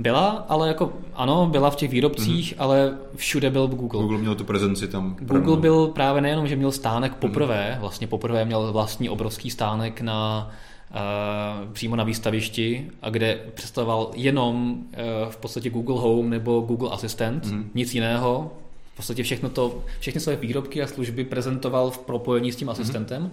Byla, ale jako ano, byla v těch výrobcích, mm-hmm. ale všude byl Google. Google měl tu prezenci tam. Google prvnou. byl právě nejenom, že měl stánek poprvé, mm-hmm. vlastně poprvé měl vlastní obrovský stánek na Uh, přímo na výstavišti a kde představoval jenom uh, v podstatě Google Home nebo Google Assistant, mm. nic jiného. V podstatě všechno to, všechny své výrobky a služby prezentoval v propojení s tím asistentem, mm.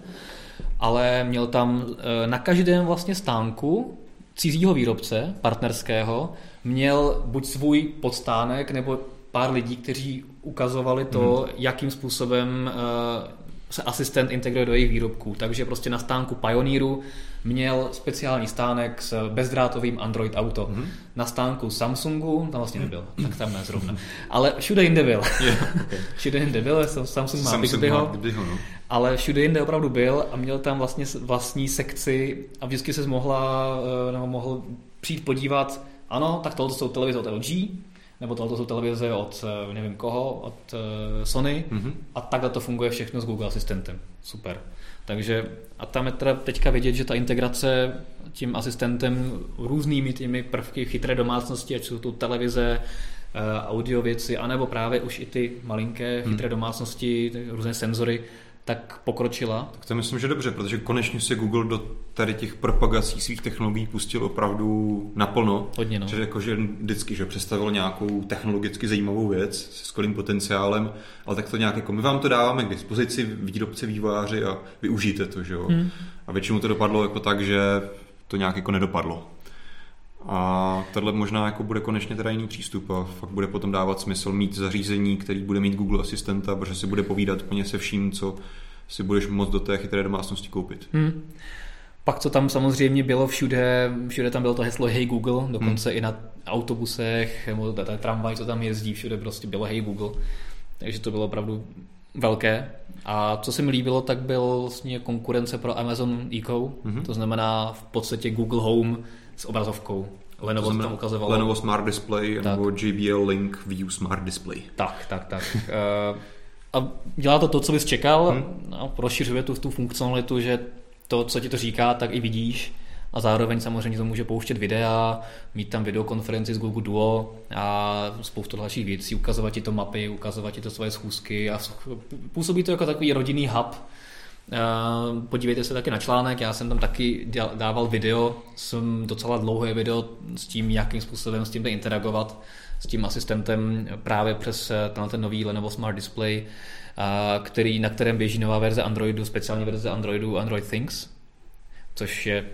ale měl tam uh, na každém vlastně stánku cizího výrobce, partnerského, měl buď svůj podstánek nebo pár lidí, kteří ukazovali to, mm. jakým způsobem uh, se asistent integruje do jejich výrobků. Takže prostě na stánku Pioneeru měl speciální stánek s bezdrátovým Android Auto. Mm-hmm. Na stánku Samsungu tam vlastně nebyl, tak tam ne zrovna. Ale všude jinde byl. Yeah, okay. <laughs> všude jinde byl, Samsung má Samsung Bixbyho, no. ale všude jinde opravdu byl a měl tam vlastně vlastní sekci a vždycky se mohla, eh, nebo mohl přijít podívat, ano, tak tohle jsou televize od LG, nebo tohle jsou televize od eh, nevím koho, od eh, Sony mm-hmm. a takhle to funguje všechno s Google Asistentem. Super. Takže a tam je teda teďka vidět, že ta integrace tím asistentem různými těmi prvky chytré domácnosti, ať jsou to televize, eh, audio věci, anebo právě už i ty malinké hmm. chytré domácnosti, různé senzory, tak pokročila. Tak to myslím, že dobře, protože konečně se Google do tady těch propagací svých technologií pustil opravdu naplno. Hodně, no. Že jakože vždycky, že představil nějakou technologicky zajímavou věc se skvělým potenciálem, ale tak to nějak jako my vám to dáváme k dispozici, výrobci, vývojáři a využijte to, že jo. Hmm. A většinou to dopadlo jako tak, že to nějak jako nedopadlo. A tohle možná jako bude konečně teda jiný přístup a fakt bude potom dávat smysl mít zařízení, který bude mít Google asistenta, protože si bude povídat úplně se vším, co si budeš moct do té chytré domácnosti koupit. Hmm. Pak co tam samozřejmě bylo všude, všude tam bylo to heslo Hey Google, dokonce hmm. i na autobusech, nebo ta tramvaj, co tam jezdí, všude prostě bylo Hey Google. Takže to bylo opravdu velké. A co se mi líbilo, tak byl vlastně konkurence pro Amazon Echo, hmm. to znamená v podstatě Google Home s obrazovkou. Lenovo tam ukazovalo. Lenovo Smart Display tak. nebo JBL Link View Smart Display. Tak, tak, tak. uh, a dělá to to, co bys čekal, hmm. a rozšiřuje tu, tu funkcionalitu, že to, co ti to říká, tak i vidíš a zároveň samozřejmě to může pouštět videa, mít tam videokonferenci z Google Duo a spoustu dalších věcí, ukazovat ti to mapy, ukazovat ti to svoje schůzky a působí to jako takový rodinný hub, Podívejte se taky na článek, já jsem tam taky dával video, jsem docela dlouhé video s tím, jakým způsobem s tím interagovat s tím asistentem právě přes eh, tenhle ten nový Lenovo Smart Display, který, na kterém běží nová verze Androidu, speciální verze Androidu Android Things, což je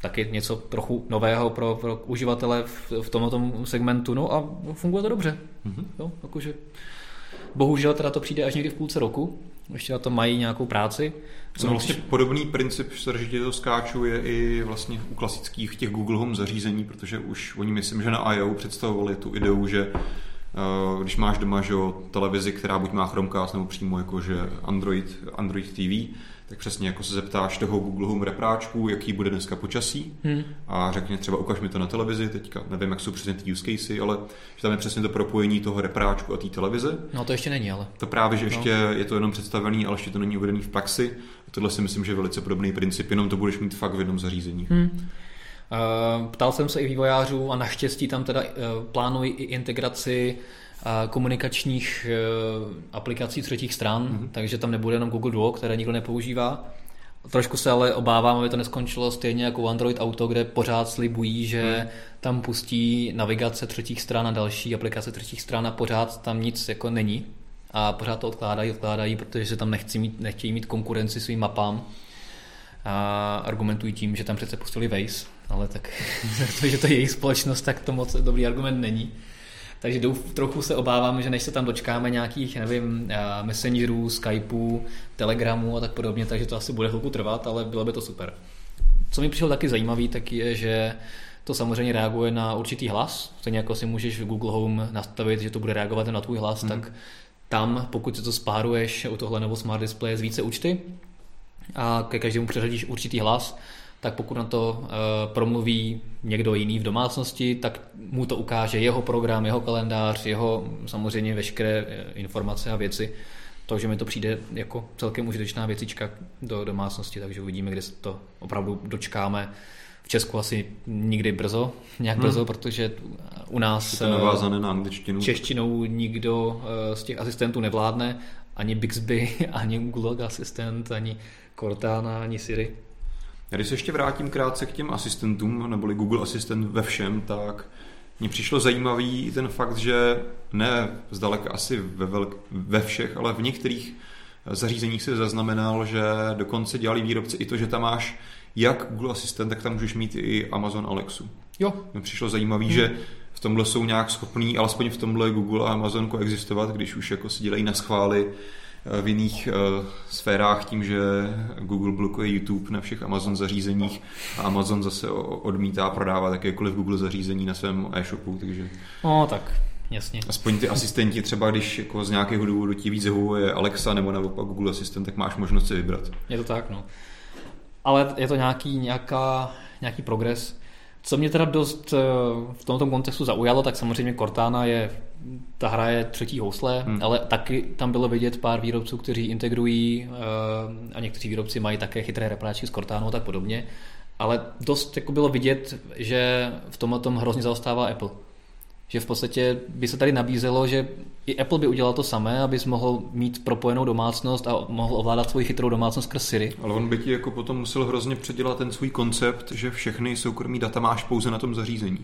taky něco trochu nového pro, pro uživatele v, v tomto segmentu, no a funguje to dobře. Mm-hmm. Jo, jakože, bohužel teda to přijde až někdy v půlce roku, ještě na to mají nějakou práci. Co no, vlastně podobný princip, že to skáču, je i vlastně u klasických těch Google Home zařízení, protože už oni myslím, že na I.O. představovali tu ideu, že uh, když máš doma že, televizi, která buď má Chromecast nebo přímo jakože Android, Android TV, tak přesně jako se zeptáš toho Google Home repráčku, jaký bude dneska počasí hmm. a řekne třeba ukaž mi to na televizi, teďka nevím, jak jsou přesně ty use casey, ale že tam je přesně to propojení toho repráčku a té televize. No to ještě není, ale. To právě, že no. ještě je to jenom představený, ale ještě to není uvedený v praxi. A tohle si myslím, že je velice podobný princip, jenom to budeš mít fakt v jednom zařízení. Hmm. Ptal jsem se i vývojářů a naštěstí tam teda eh, plánují i integraci komunikačních e, aplikací třetích stran, mm-hmm. takže tam nebude jenom Google Duo, které nikdo nepoužívá. Trošku se ale obávám, aby to neskončilo stejně jako Android Auto, kde pořád slibují, že hmm. tam pustí navigace třetích stran a další aplikace třetích stran a pořád tam nic jako není. A pořád to odkládají, odkládají, protože tam nechci mít, nechtějí mít konkurenci svým mapám. A argumentují tím, že tam přece pustili Waze, ale tak, <laughs> že to je jejich společnost, tak to moc dobrý argument není. Takže douf, trochu se obávám, že než se tam dočkáme nějakých, nevím, eh, messengerů, Skypeů, Telegramů a tak podobně, takže to asi bude chvilku trvat, ale bylo by to super. Co mi přišlo taky zajímavý, tak je, že to samozřejmě reaguje na určitý hlas. Stejně jako si můžeš v Google Home nastavit, že to bude reagovat na tvůj hlas, mm. tak tam, pokud si to spáruješ u tohle nebo Smart Display z více účty a ke každému přeřadíš určitý hlas, tak pokud na to uh, promluví někdo jiný v domácnosti, tak mu to ukáže jeho program, jeho kalendář, jeho samozřejmě veškeré eh, informace a věci. Takže mi to přijde jako celkem užitečná věcička do domácnosti, takže uvidíme, kde se to opravdu dočkáme v Česku asi nikdy brzo, <laughs> nějak hmm. brzo, protože u nás je to navázané na angličtinu. češtinou nikdo z těch asistentů nevládne, ani Bixby, <laughs> ani Google Assistant, ani Cortana, ani Siri. Já když se ještě vrátím krátce k těm asistentům, neboli Google Assistant ve všem, tak mně přišlo zajímavý ten fakt, že ne zdaleka asi ve, velk, ve všech, ale v některých zařízeních se zaznamenal, že dokonce dělali výrobci i to, že tam máš jak Google Assistant, tak tam můžeš mít i Amazon Alexu. Jo. Mně přišlo zajímavý, hmm. že v tomhle jsou nějak schopní, alespoň v tomhle Google a Amazon koexistovat, když už jako si dělají na schvály v jiných uh, sférách tím, že Google blokuje YouTube na všech Amazon zařízeních a Amazon zase odmítá prodávat jakékoliv Google zařízení na svém e-shopu, takže... No tak, jasně. Aspoň ty asistenti třeba, když jako z nějakého důvodu ti víc je Alexa nebo naopak Google Assistant, tak máš možnost si vybrat. Je to tak, no. Ale je to nějaký, nějaká, nějaký progres. Co mě teda dost eh, v tomto kontextu zaujalo, tak samozřejmě Cortana je, ta hra je třetí housle, hmm. ale taky tam bylo vidět pár výrobců, kteří integrují eh, a někteří výrobci mají také chytré repráčky s Cortánou a tak podobně. Ale dost jako bylo vidět, že v tomhle tom hrozně zaostává Apple že v podstatě by se tady nabízelo, že i Apple by udělal to samé, abys mohl mít propojenou domácnost a mohl ovládat svoji chytrou domácnost skrz Siri. Ale on by ti jako potom musel hrozně předělat ten svůj koncept, že všechny soukromí data máš pouze na tom zařízení.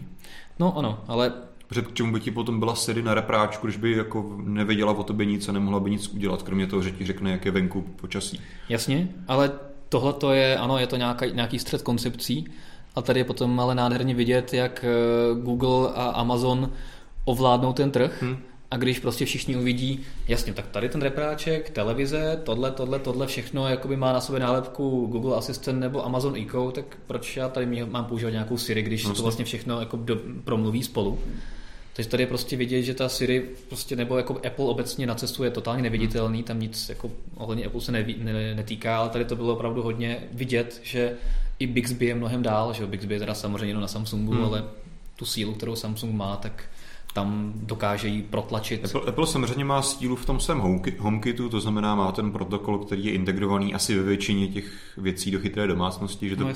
No ano, ale Protože k čemu by ti potom byla Siri na repráčku, když by jako nevěděla o tobě nic a nemohla by nic udělat, kromě toho, že ti řekne, jak je venku počasí. Jasně, ale tohle to je, ano, je to nějaký, nějaký střed koncepcí, a tady je potom ale nádherně vidět, jak eh, Google a Amazon ovládnou ten trh. Hmm. A když prostě všichni uvidí, jasně, tak tady ten repráček, televize, tohle, tohle, tohle všechno jakoby má na sobě nálepku Google Assistant nebo Amazon Echo, tak proč já tady mám používat nějakou Siri, když vlastně. to vlastně všechno jako do, promluví spolu. Takže tady je prostě vidět, že ta Siri prostě nebo jako Apple obecně na cestu je totálně neviditelný, tam nic jako ohledně Apple se neví, ne, netýká, ale tady to bylo opravdu hodně vidět, že i Bixby je mnohem dál, že Bixby je teda samozřejmě jenom na Samsungu, hmm. ale tu sílu, kterou Samsung má, tak tam dokáže ji protlačit. Apple, Apple samozřejmě má sílu v tom svém HomeKitu, to znamená má ten protokol, který je integrovaný asi ve většině těch věcí do chytré domácnosti, že to no,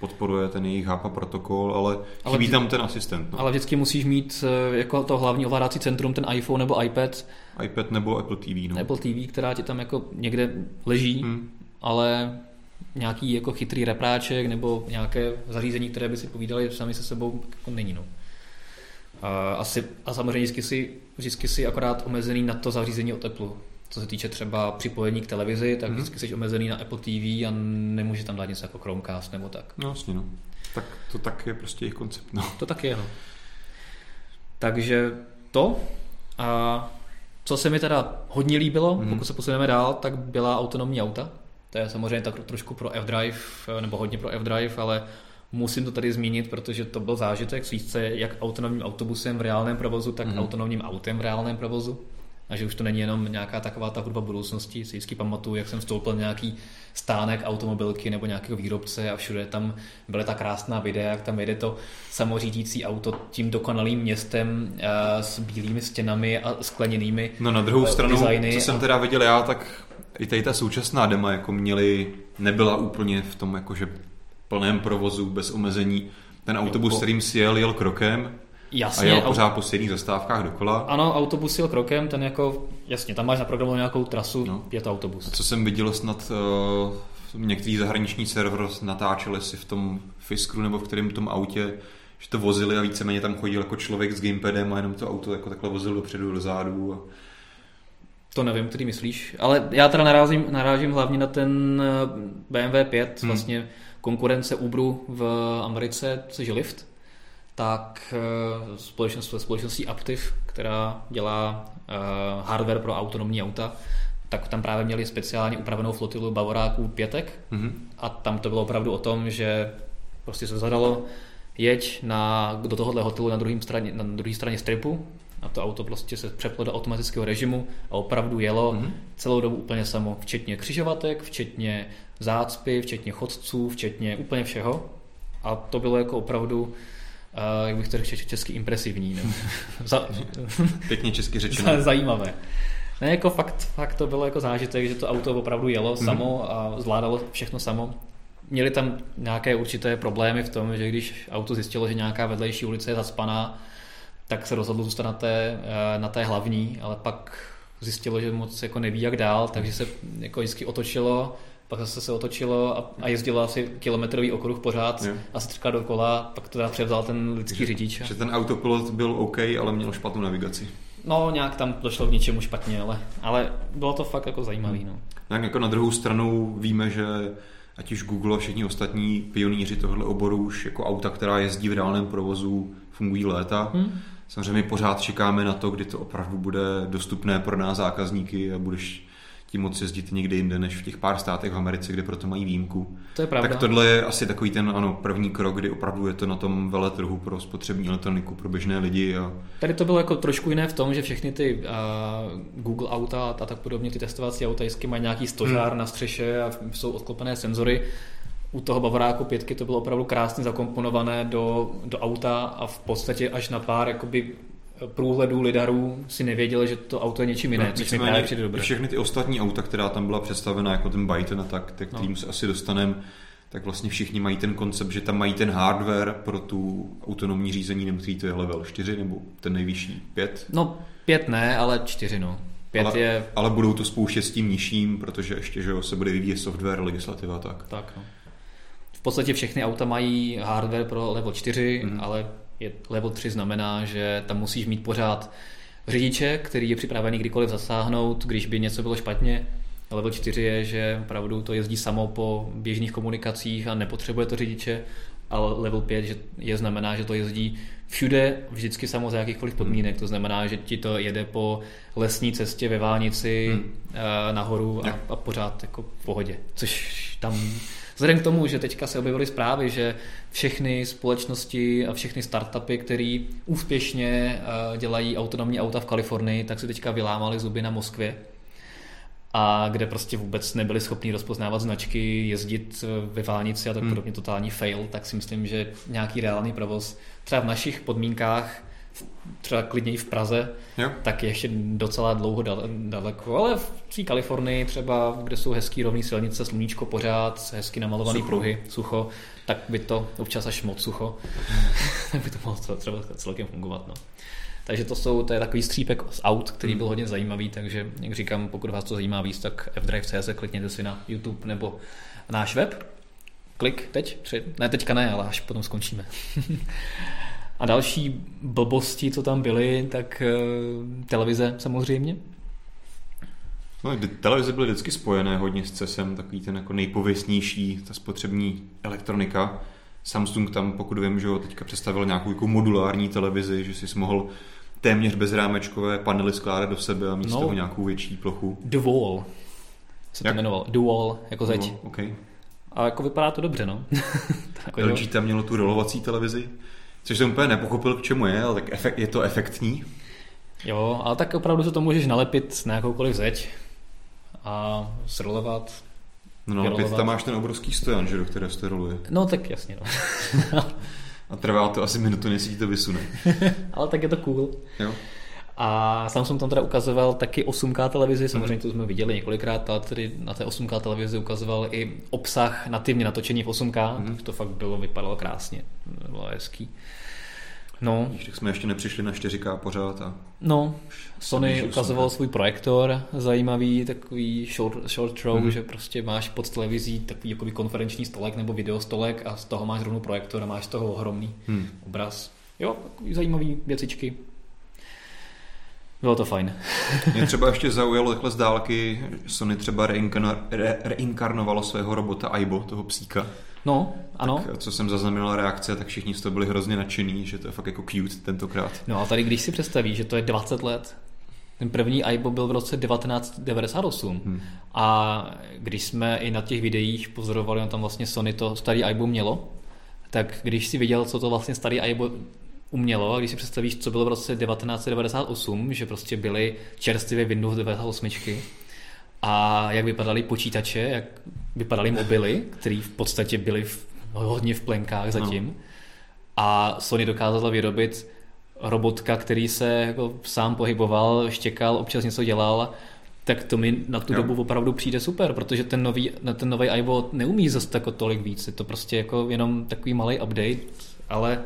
podporuje ten jejich HAPA protokol, ale, ale chybí tam ten asistent. No. Ale vždycky musíš mít eh, jako to hlavní ovládací centrum ten iPhone nebo iPad. iPad nebo Apple TV. No. Apple TV, která ti tam jako někde leží, hmm. ale nějaký jako chytrý repráček nebo nějaké zařízení, které by si povídali sami se sebou, jako není. No. A, asi, a samozřejmě vždycky si, vždycky si akorát omezený na to zařízení od Apple. Co se týče třeba připojení k televizi, tak mm-hmm. vždycky jsi omezený na Apple TV a nemůže tam dát něco jako Chromecast nebo tak. No jasně, no. Tak to tak je prostě jejich koncept, no. To tak je, no. Takže to. A co se mi teda hodně líbilo, mm-hmm. pokud se posuneme dál, tak byla autonomní auta. To je samozřejmě tak trošku pro F-Drive, nebo hodně pro F-Drive, ale musím to tady zmínit, protože to byl zážitek svít se jak autonomním autobusem v reálném provozu, tak mm. autonomním autem v reálném provozu. A že už to není jenom nějaká taková ta hudba budoucnosti. Si vždycky pamatuju, jak jsem vstoupil nějaký stánek automobilky nebo nějakého výrobce a všude tam byly ta krásná videa, jak tam jede to samořídící auto tím dokonalým městem uh, s bílými stěnami a skleněnými No na druhou uh, stranu, co jsem teda viděl já, tak i tady ta současná dema jako měli, nebyla úplně v tom jakože plném provozu, bez omezení. Ten autobus, kterým si jel, jel krokem, Jasně, a jel pořád po stejných zastávkách dokola. Ano, autobus jel krokem, ten jako, jasně, tam máš naprogramovanou nějakou trasu, no. je to autobus. A co jsem viděl snad uh, některý zahraniční server natáčeli si v tom Fiskru nebo v kterém tom autě, že to vozili a víceméně tam chodil jako člověk s gamepadem a jenom to auto jako takhle vozil dopředu, dozadu. A to nevím, který myslíš, ale já teda narážím, narážím hlavně na ten eh, BMW 5, hmm. vlastně konkurence Uberu v Americe, což je Lyft, tak eh, společnost, společností Aptiv, která dělá uh, hardware pro autonomní auta, tak tam právě měli speciálně upravenou flotilu Bavoráků pětek mm-hmm. a tam to bylo opravdu o tom, že prostě se zadalo, jeď na, do tohohle hotelu na druhé straně, na druhé straně stripu a to auto prostě se přeplo do automatického režimu a opravdu jelo mm-hmm. celou dobu úplně samo, včetně křižovatek, včetně zácpy, včetně chodců, včetně úplně všeho. A to bylo jako opravdu, uh, jak bych to řekl česky, impresivní. No. <laughs> Za... Pěkně česky <laughs> řečeno. Zajímavé. Ne, jako fakt, fakt to bylo jako zážitek, že to auto opravdu jelo mm-hmm. samo a zvládalo všechno samo. měli tam nějaké určité problémy v tom, že když auto zjistilo, že nějaká vedlejší ulice je zaspaná, tak se rozhodlo zůstat na té, eh, na té hlavní, ale pak zjistilo, že moc jako neví jak dál, takže se jako vždycky otočilo, pak zase se otočilo a, a jezdilo asi kilometrový okruh pořád, jo. asi třikrát dokola, pak to teda převzal ten lidský že, řidič. Že ten autopilot byl OK, ale měl špatnou navigaci. No, nějak tam došlo k něčemu špatně, ale, ale bylo to fakt jako zajímavý. No. Tak jako na druhou stranu víme, že ať už Google a všichni ostatní pionýři tohoto oboru už jako auta, která jezdí v reálném provozu, fungují léta. Hmm. Samozřejmě pořád čekáme na to, kdy to opravdu bude dostupné pro nás zákazníky a budeš tím moc jezdit někde jinde, než v těch pár státech v Americe, kde proto mají výjimku. To je pravda. Tak tohle je asi takový ten ano, první krok, kdy opravdu je to na tom veletrhu pro spotřební elektroniku, pro běžné lidi. A... Tady to bylo jako trošku jiné v tom, že všechny ty uh, Google auta a tak podobně, ty testovací auta vždycky mají nějaký stožár hmm. na střeše a jsou odklopené senzory. U toho Bavoráku pětky to bylo opravdu krásně zakomponované do, do auta a v podstatě až na pár jakoby průhledů lidarů si nevěděli, že to auto je něčím jiné, no, což mi právě přijde dobré. Všechny ty ostatní auta, která tam byla představena, jako ten Byton a tak, tak kterým no. se asi dostaneme, tak vlastně všichni mají ten koncept, že tam mají ten hardware pro tu autonomní řízení, nebo to je level 4, nebo ten nejvyšší 5? No 5 ne, ale 4 no. 5 ale, je... ale budou to spouštět s tím nižším, protože ještě že se bude vyvíjet software, legislativa tak. Tak no. V podstatě všechny auta mají hardware pro level 4, mm. ale je level 3 znamená, že tam musíš mít pořád řidiče, který je připravený kdykoliv zasáhnout, když by něco bylo špatně. Level 4 je, že opravdu to jezdí samo po běžných komunikacích a nepotřebuje to řidiče, ale level 5 že je znamená, že to jezdí všude, vždycky samo za jakýchkoliv podmínek. To znamená, že ti to jede po lesní cestě ve Vánici hmm. Eh, nahoru a, a pořád jako v pohodě. Což tam Vzhledem k tomu, že teďka se objevily zprávy, že všechny společnosti a všechny startupy, které úspěšně eh, dělají autonomní auta v Kalifornii, tak si teďka vylámali zuby na Moskvě a kde prostě vůbec nebyli schopni rozpoznávat značky, jezdit eh, ve Vánici a tak hmm. podobně, totální fail, tak si myslím, že nějaký reálný provoz třeba v našich podmínkách třeba klidně i v Praze, jo. tak je ještě docela dlouho daleko, ale v té Kalifornii třeba, kde jsou hezký rovný silnice, sluníčko pořád, hezky namalovaný sucho. pruhy, sucho, tak by to občas až moc sucho, tak <laughs> by to mohlo třeba celkem fungovat. No. Takže to jsou, to je takový střípek z aut, který hmm. byl hodně zajímavý, takže jak říkám, pokud vás to zajímá víc, tak fdrive.cz, klikněte si na YouTube nebo náš web. Klik teď, tři, ne teďka ne, ale až potom skončíme. <laughs> A další blbosti, co tam byly, tak eh, televize samozřejmě. No, televize byly vždycky spojené hodně s CESem, takový ten jako nejpověstnější, ta spotřební elektronika. Samsung tam, pokud vím, že ho teďka představil nějakou jako modulární televizi, že si mohl téměř bezrámečkové panely skládat do sebe a mít no, toho nějakou větší plochu. Wall se to jmenoval. Wall, jako zeď. Wall, okay. A jako vypadá to dobře, no. <laughs> LG tam mělo tu rolovací televizi. Což jsem úplně nepochopil, k čemu je, ale tak efekt, je to efektní. Jo, ale tak opravdu se to můžeš nalepit na jakoukoliv zeď a srolovat. No, nalepit tam máš ten obrovský stojan, že, do kterého se to roluje. No tak jasně, no. <laughs> a trvá to asi minutu, než si to vysune. <laughs> ale tak je to cool. Jo. A Samsung tam teda ukazoval taky 8K televizi, samozřejmě to jsme viděli několikrát, ale tedy na té 8K televizi ukazoval i obsah nativně natočený v 8K, mm. to fakt bylo, vypadalo krásně, bylo hezký. No. Tak jsme ještě nepřišli na 4K pořád. A... No, Sony ukazoval svůj projektor, zajímavý takový short, short throw, mm. že prostě máš pod televizí takový jakoby konferenční stolek nebo videostolek a z toho máš rovnou projektor a máš z toho ohromný mm. obraz. Jo, takový zajímavý věcičky. Bylo to fajn. Mě třeba ještě zaujalo takhle z dálky, Sony třeba re- reinkarnovalo svého robota Aibo, toho psíka. No, ano. Tak, co jsem zaznamenal reakce, tak všichni z toho byli hrozně nadšený, že to je fakt jako cute tentokrát. No a tady když si představíš, že to je 20 let, ten první Aibo byl v roce 1998 hmm. a když jsme i na těch videích pozorovali, no tam vlastně Sony to starý Aibo mělo, tak když si viděl, co to vlastně starý Aibo umělo, a když si představíš, co bylo v roce 1998, že prostě byly čerstvě Windows 98 a jak vypadaly počítače, jak vypadaly mobily, které v podstatě byly v, hodně v plenkách zatím. No. A Sony dokázala vyrobit robotka, který se jako sám pohyboval, štěkal, občas něco dělal tak to mi na tu jo. dobu opravdu přijde super, protože ten nový, ten nový iPod neumí zase tako tolik víc. Je to prostě jako jenom takový malý update, ale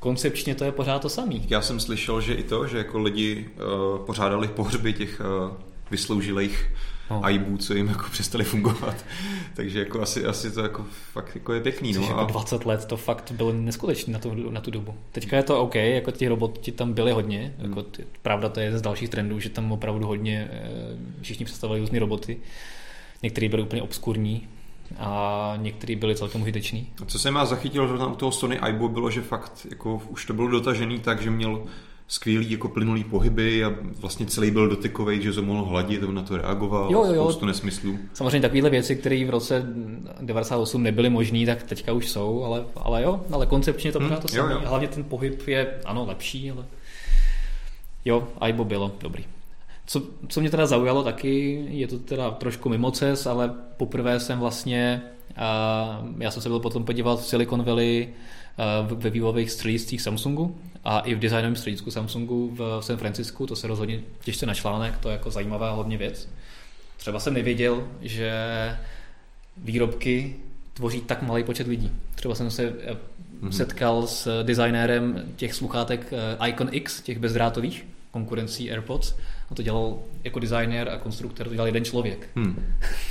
koncepčně to je pořád to samý. Já jsem slyšel, že i to, že jako lidi uh, pořádali pohřby těch uh, vysloužilých no. iBoo, co jim jako přestali fungovat. <laughs> Takže jako asi, asi to jako fakt jako je pěkný. No, jako 20 let to fakt bylo neskutečný na tu, na tu dobu. Teďka je to OK, jako ti roboti tam byly hodně. Hmm. Jako ty, pravda to je z dalších trendů, že tam opravdu hodně eh, všichni představovali různé roboty. Některý byly úplně obskurní, a některý byli celkem užitečný. A co jsem já zachytil že u toho Sony iBoo bylo, že fakt jako už to bylo dotažený tak, že měl skvělý jako plynulý pohyby a vlastně celý byl dotykový, že to mohl hladit, on na to reagoval, jo, jo, jo. spoustu nesmyslů. Samozřejmě takovéhle věci, které v roce 98 nebyly možné, tak teďka už jsou, ale, ale jo, ale koncepčně to hmm, pořád to samé. Hlavně ten pohyb je, ano, lepší, ale jo, iBo bylo dobrý. Co, co mě teda zaujalo taky, je to teda trošku mimo CES, ale poprvé jsem vlastně, uh, já jsem se byl potom podívat v Silicon Valley ve vývojových střediscích Samsungu a i v designovém středisku Samsungu v San Francisku, to se rozhodně těžce na článek, to je jako zajímavá hodně věc. Třeba jsem nevěděl, že výrobky tvoří tak malý počet lidí. Třeba jsem se mm-hmm. setkal s designérem těch sluchátek Icon X, těch bezdrátových, konkurencí AirPods. A to dělal jako designer a konstruktor, to dělal jeden člověk. Hmm.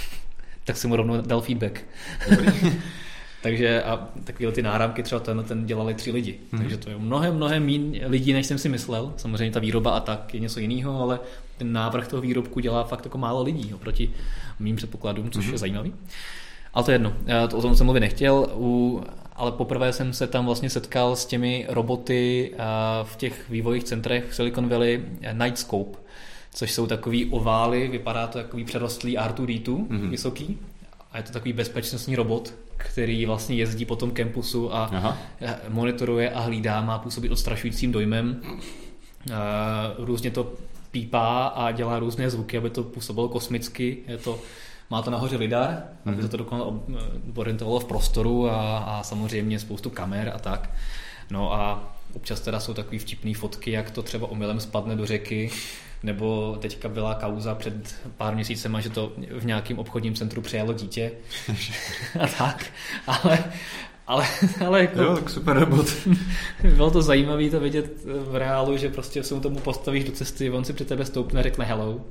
<laughs> tak jsem mu rovnou dal feedback. <laughs> Takže a takové ty náramky třeba ten, ten dělali tři lidi. Hmm. Takže to je mnohem, mnohem méně lidí, než jsem si myslel. Samozřejmě ta výroba a tak je něco jiného, ale ten návrh toho výrobku dělá fakt jako málo lidí oproti mým předpokladům, což hmm. je zajímavý. Ale to je jedno, Já to, o tom jsem mluvit nechtěl, u, ale poprvé jsem se tam vlastně setkal s těmi roboty v těch vývojích centrech v Silicon Valley Nightscope, což jsou takový ovály, vypadá to takový přerostlý R2D2, mm-hmm. vysoký, a je to takový bezpečnostní robot, který vlastně jezdí po tom kampusu a Aha. monitoruje a hlídá, má působit odstrašujícím dojmem. Různě to pípá a dělá různé zvuky, aby to působilo kosmicky. Je to, má to nahoře lidar, mm-hmm. aby mhm. se to dokonale orientovalo v prostoru a, a samozřejmě spoustu kamer a tak. No a občas teda jsou takové vtipné fotky, jak to třeba omylem spadne do řeky nebo teďka byla kauza před pár měsícema, že to v nějakém obchodním centru přijalo dítě <laughs> a tak, ale ale, ale jako, jo, tak super robot. <laughs> bylo to zajímavé to vidět v reálu, že prostě se mu tomu postavíš do cesty, on si při tebe stoupne, řekne hello.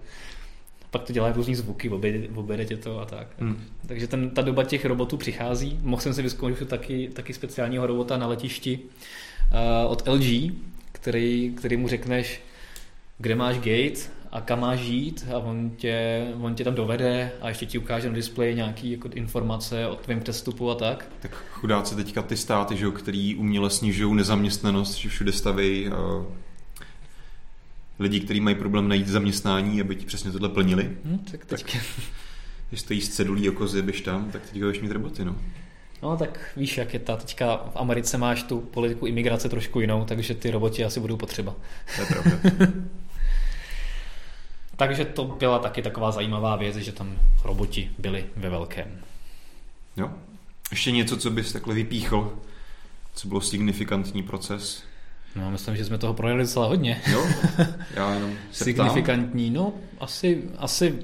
Pak to dělá různý zvuky, obejde tě to a tak. Hmm. Takže ten, ta doba těch robotů přichází. Mohl jsem si vyzkoušet taky, taky speciálního robota na letišti uh, od LG, který, který mu řekneš, kde máš gate a kam máš jít a on tě, on tě tam dovede a ještě ti ukáže na displeji nějaký jako informace o tvém přestupu a tak. Tak chudáci teďka ty státy, že, který uměle snižují nezaměstnanost, že všude staví uh, lidi, kteří mají problém najít zaměstnání, aby ti přesně tohle plnili. Hmm, tak teďka. Tak, <laughs> když stojí z cedulí oko zjebeš tam, tak teďka budeš mít roboty, no. No tak víš, jak je ta teďka v Americe máš tu politiku imigrace trošku jinou, takže ty roboti asi budou potřeba. To je pravda. <laughs> Takže to byla taky taková zajímavá věc, že tam roboti byli ve velkém. Jo. Ještě něco, co bys takhle vypíchl, co bylo signifikantní proces? No, myslím, že jsme toho projeli docela hodně. Jo, <laughs> já jenom se Signifikantní, no, asi, asi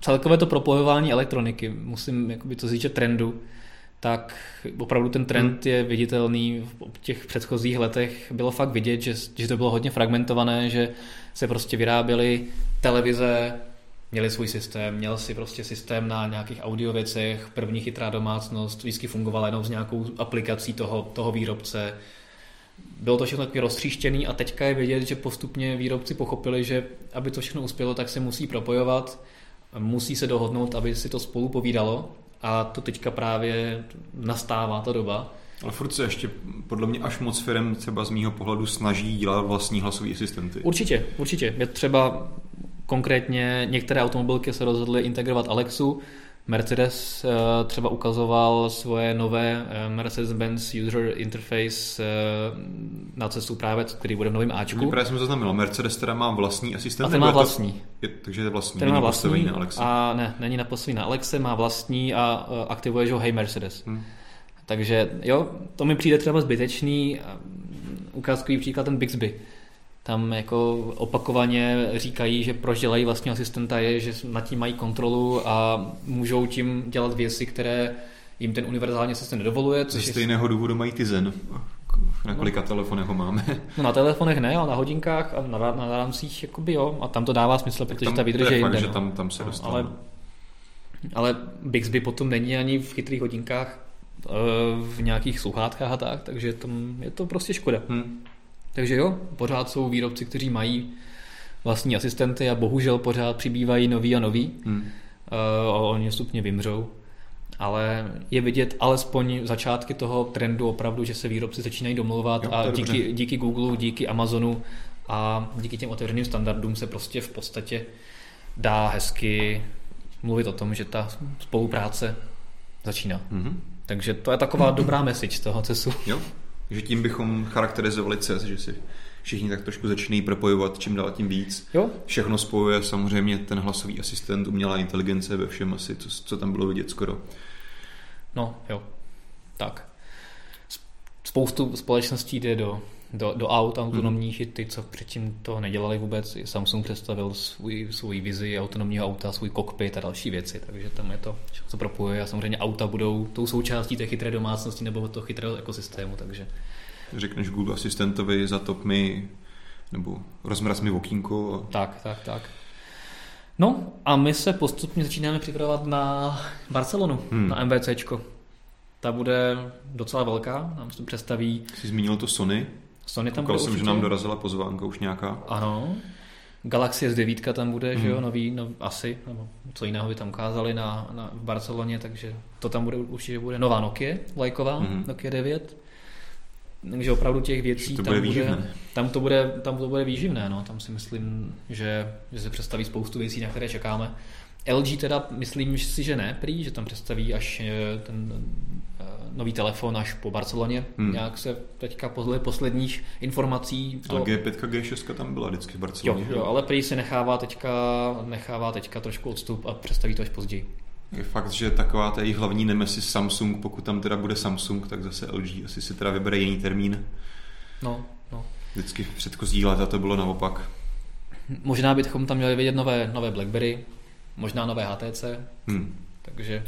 celkové to propojování elektroniky, musím jakoby to říct, trendu, tak opravdu ten trend hmm. je viditelný v těch předchozích letech. Bylo fakt vidět, že, že to bylo hodně fragmentované, že se prostě vyráběly televize, měli svůj systém, měl si prostě systém na nějakých audio věcech, první chytrá domácnost, vždycky fungovala jenom s nějakou aplikací toho, toho výrobce. Bylo to všechno takový roztříštěný a teďka je vidět, že postupně výrobci pochopili, že aby to všechno uspělo, tak se musí propojovat, musí se dohodnout, aby si to spolu povídalo a to teďka právě nastává ta doba. Ale furt se ještě podle mě až moc firm třeba z mýho pohledu snaží dělat vlastní hlasové asistenty. Určitě, určitě. Je třeba konkrétně některé automobilky se rozhodly integrovat Alexu, Mercedes eh, třeba ukazoval svoje nové eh, Mercedes-Benz User Interface eh, na cestu právě, který bude v novém Ačku. Právě jsem zaznamenal, Mercedes teda má vlastní asistent. A ten má vlastní. To, je, takže je vlastní, ten má vlastní na Alexe. A ne, není naposlý na Alexe, má vlastní a aktivuje ho Hey Mercedes. Hmm. Takže jo, to mi přijde třeba zbytečný. Ukázkový příklad ten Bixby tam jako opakovaně říkají, že proč dělají vlastního asistenta je, že nad tím mají kontrolu a můžou tím dělat věci, které jim ten univerzální asistent nedovoluje. Což Ze stejného je... důvodu mají ty Zen. Na kolika no. telefonech ho máme? No na telefonech ne, ale na hodinkách a na, na rámcích jakoby jo. A tam to dává smysl, protože tam, ta výdrž je jinde. že tam, tam se dostane. Ale, ale Bixby potom není ani v chytrých hodinkách v nějakých sluchátkách a tak, takže tam je to prostě škoda. Hmm. Takže jo, pořád jsou výrobci, kteří mají vlastní asistenty a bohužel pořád přibývají noví a noví. Hmm. Uh, a oni stupně vymřou. Ale je vidět alespoň začátky toho trendu opravdu, že se výrobci začínají domlouvat jo, a díky, díky Google, díky Amazonu a díky těm otevřeným standardům se prostě v podstatě dá hezky mluvit o tom, že ta spolupráce začíná. Mm-hmm. Takže to je taková dobrá message z toho CESu. Jo, že tím bychom charakterizovali CES, že si všichni tak trošku začínají propojovat čím dál tím víc. Jo. Všechno spojuje samozřejmě ten hlasový asistent, umělá inteligence ve všem asi, co, co tam bylo vidět skoro. No, jo. Tak. Spoustu společností jde do, do, do aut autonomních, mm. ty, co předtím to nedělali vůbec. Samsung představil svůj, svůj vizi autonomního auta, svůj kokpit a další věci, takže tam je to, co propojuje a samozřejmě auta budou tou součástí té chytré domácnosti nebo toho chytrého ekosystému, takže řekneš Google asistentovi, zatop mi, nebo rozmraz mi okýnko. A... Tak, tak, tak. No a my se postupně začínáme připravovat na Barcelonu, hmm. na MVCčko. Ta bude docela velká, nám se to představí. Jsi zmínil to Sony? Sony tam Koukal bude jsem, určitě. že nám dorazila pozvánka už nějaká. Ano. Galaxy S9 tam bude, hmm. že jo, hmm. nový, no, asi, nebo co jiného by tam ukázali na, na, v Barceloně, takže to tam bude určitě bude nová Nokia, lajková, hmm. Nokia 9. Takže opravdu těch věcí to tam, bude, bude, tam, to bude, tam to bude výživné. No. Tam si myslím, že, že se představí spoustu věcí, na které čekáme. LG teda myslím si, že ne, prý, že tam představí až eh, ten nový telefon až po Barceloně. Hmm. Nějak se teďka podle posledních informací... To... A G5, G6 tam byla vždycky v Barceloně. Jo, jo, ale prý se nechává teďka, nechává teďka trošku odstup a představí to až později. Je fakt, že taková ta jejich hlavní nemesis Samsung, pokud tam teda bude Samsung, tak zase LG asi si teda vybere jiný termín. No, no. Vždycky v předchozí leta to bylo naopak. Možná bychom tam měli vidět nové, nové BlackBerry, možná nové HTC, hmm. takže...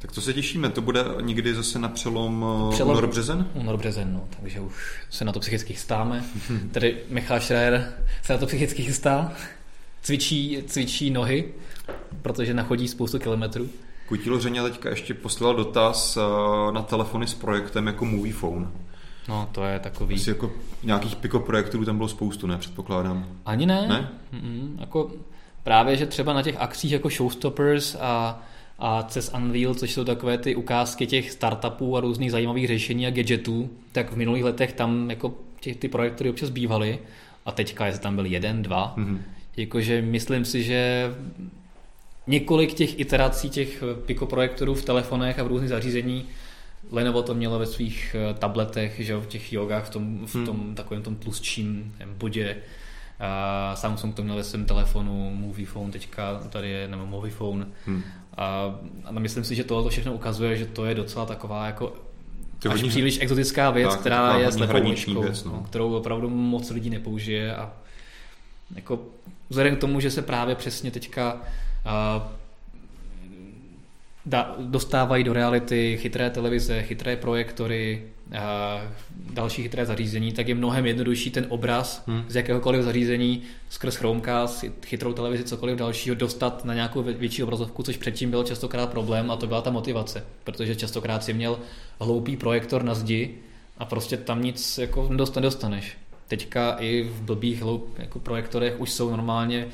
Tak to se těšíme, to bude někdy zase na přelom, eh, přelom únor březen? Únor březen, no, takže už se na to psychicky chystáme. <laughs> Tady Michal Schreier se na to psychicky chystá, cvičí, cvičí nohy, protože nachodí spoustu kilometrů. Kutilo Řeně teďka ještě poslal dotaz eh, na telefony s projektem jako Movie Phone. No, to je takový... Asi jako nějakých piko projektů tam bylo spoustu, ne? Předpokládám. Ani ne. Ne? Mm-mm, jako právě, že třeba na těch akcích jako Showstoppers a, a CES Unveil, což jsou takové ty ukázky těch startupů a různých zajímavých řešení a gadgetů, tak v minulých letech tam jako těch, ty projektory občas bývaly a teďka je tam byl jeden, dva. Mm-hmm. Jakože myslím si, že několik těch iterací těch Pico projektorů v telefonech a v různých zařízení. Lenovo to mělo ve svých eh, tabletech, že v těch jogách, v tom, v hmm. tom hmm. takovém tom tlustším bodě. A Samsung to měl ve svém telefonu, Movie Phone teďka tady je, nebo Movie Phone. Hmm. A, a myslím si, že tohle všechno ukazuje, že to je docela taková jako to až hodně, příliš exotická věc, tak, která je slepou myškou, věc, no. kterou opravdu moc lidí nepoužije a jako vzhledem k tomu, že se právě přesně teďka dostávají do reality chytré televize, chytré projektory, další chytré zařízení, tak je mnohem jednodušší ten obraz hmm. z jakéhokoliv zařízení skrz Chromecast, chytrou televizi, cokoliv dalšího dostat na nějakou větší obrazovku, což předtím byl častokrát problém a to byla ta motivace, protože častokrát si měl hloupý projektor na zdi a prostě tam nic jako nedostaneš. Teďka i v blbých hloup, jako projektorech už jsou normálně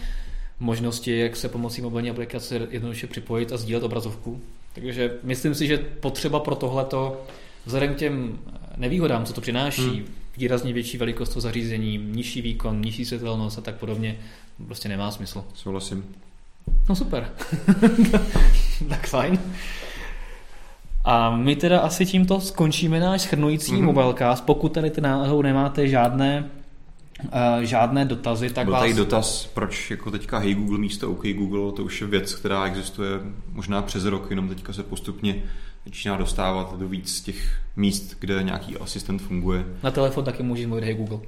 možnosti, jak se pomocí mobilní aplikace jednoduše připojit a sdílet obrazovku. Takže myslím si, že potřeba pro tohleto, vzhledem k těm nevýhodám, co to přináší, hmm. výrazně větší velikost toho zařízení, nižší výkon, nižší světelnost a tak podobně, prostě nemá smysl. Souhlasím. No super. <laughs> tak fajn. A my teda asi tímto skončíme náš schrnující mm-hmm. mobilecast. Pokud tady ty náhodou nemáte žádné Uh, žádné dotazy, tak Byl vás... tady dotaz, proč jako teďka Hey Google místo OK Google, to už je věc, která existuje možná přes rok, jenom teďka se postupně začíná dostávat do víc těch míst, kde nějaký asistent funguje. Na telefon taky můžeš mluvit Hey Google.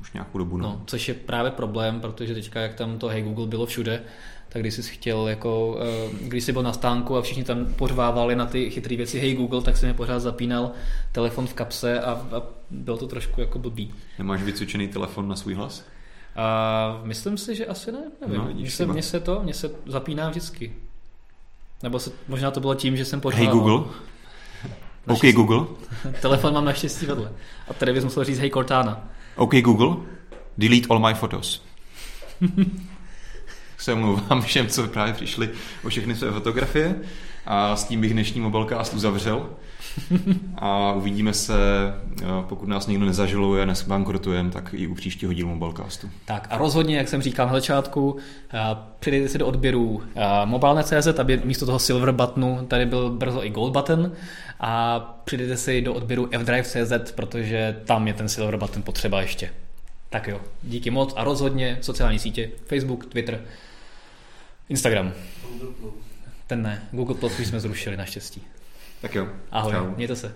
už nějakou dobu. No. no. což je právě problém, protože teďka, jak tam to Hey Google bylo všude, tak když jsi chtěl, jako, eh, když jsi byl na stánku a všichni tam pořvávali na ty chytré věci Hey Google, tak se mi pořád zapínal telefon v kapse a, a bylo to trošku jako blbý. Nemáš vycvičený telefon na svůj hlas? A myslím si, že asi ne, nevím. No, mně, se, mně se to, mně se zapíná vždycky. Nebo se, možná to bylo tím, že jsem pořádal. Hey Google. <laughs> OK Google. <laughs> Telefon mám naštěstí vedle. A tady bys musel říct Hey Cortana. OK Google. Delete all my photos. <laughs> se omlouvám všem, co právě přišli o všechny své fotografie a s tím bych dnešní mobilecast uzavřel <laughs> a uvidíme se, eh, pokud nás někdo nezažaluje, nesbankrotujeme, tak i u příštího dílu Mobilecastu. Tak a rozhodně, jak jsem říkal na začátku, eh, přidejte si do odběru eh, mobilne.cz, aby místo toho silver buttonu tady byl brzo i gold button a přidejte si do odběru fdrive.cz, protože tam je ten silver button potřeba ještě. Tak jo, díky moc a rozhodně sociální sítě, Facebook, Twitter, Instagram. Ten ne, Google Plus už jsme zrušili naštěstí. Tak jo. Ahoj, Čau. mějte se.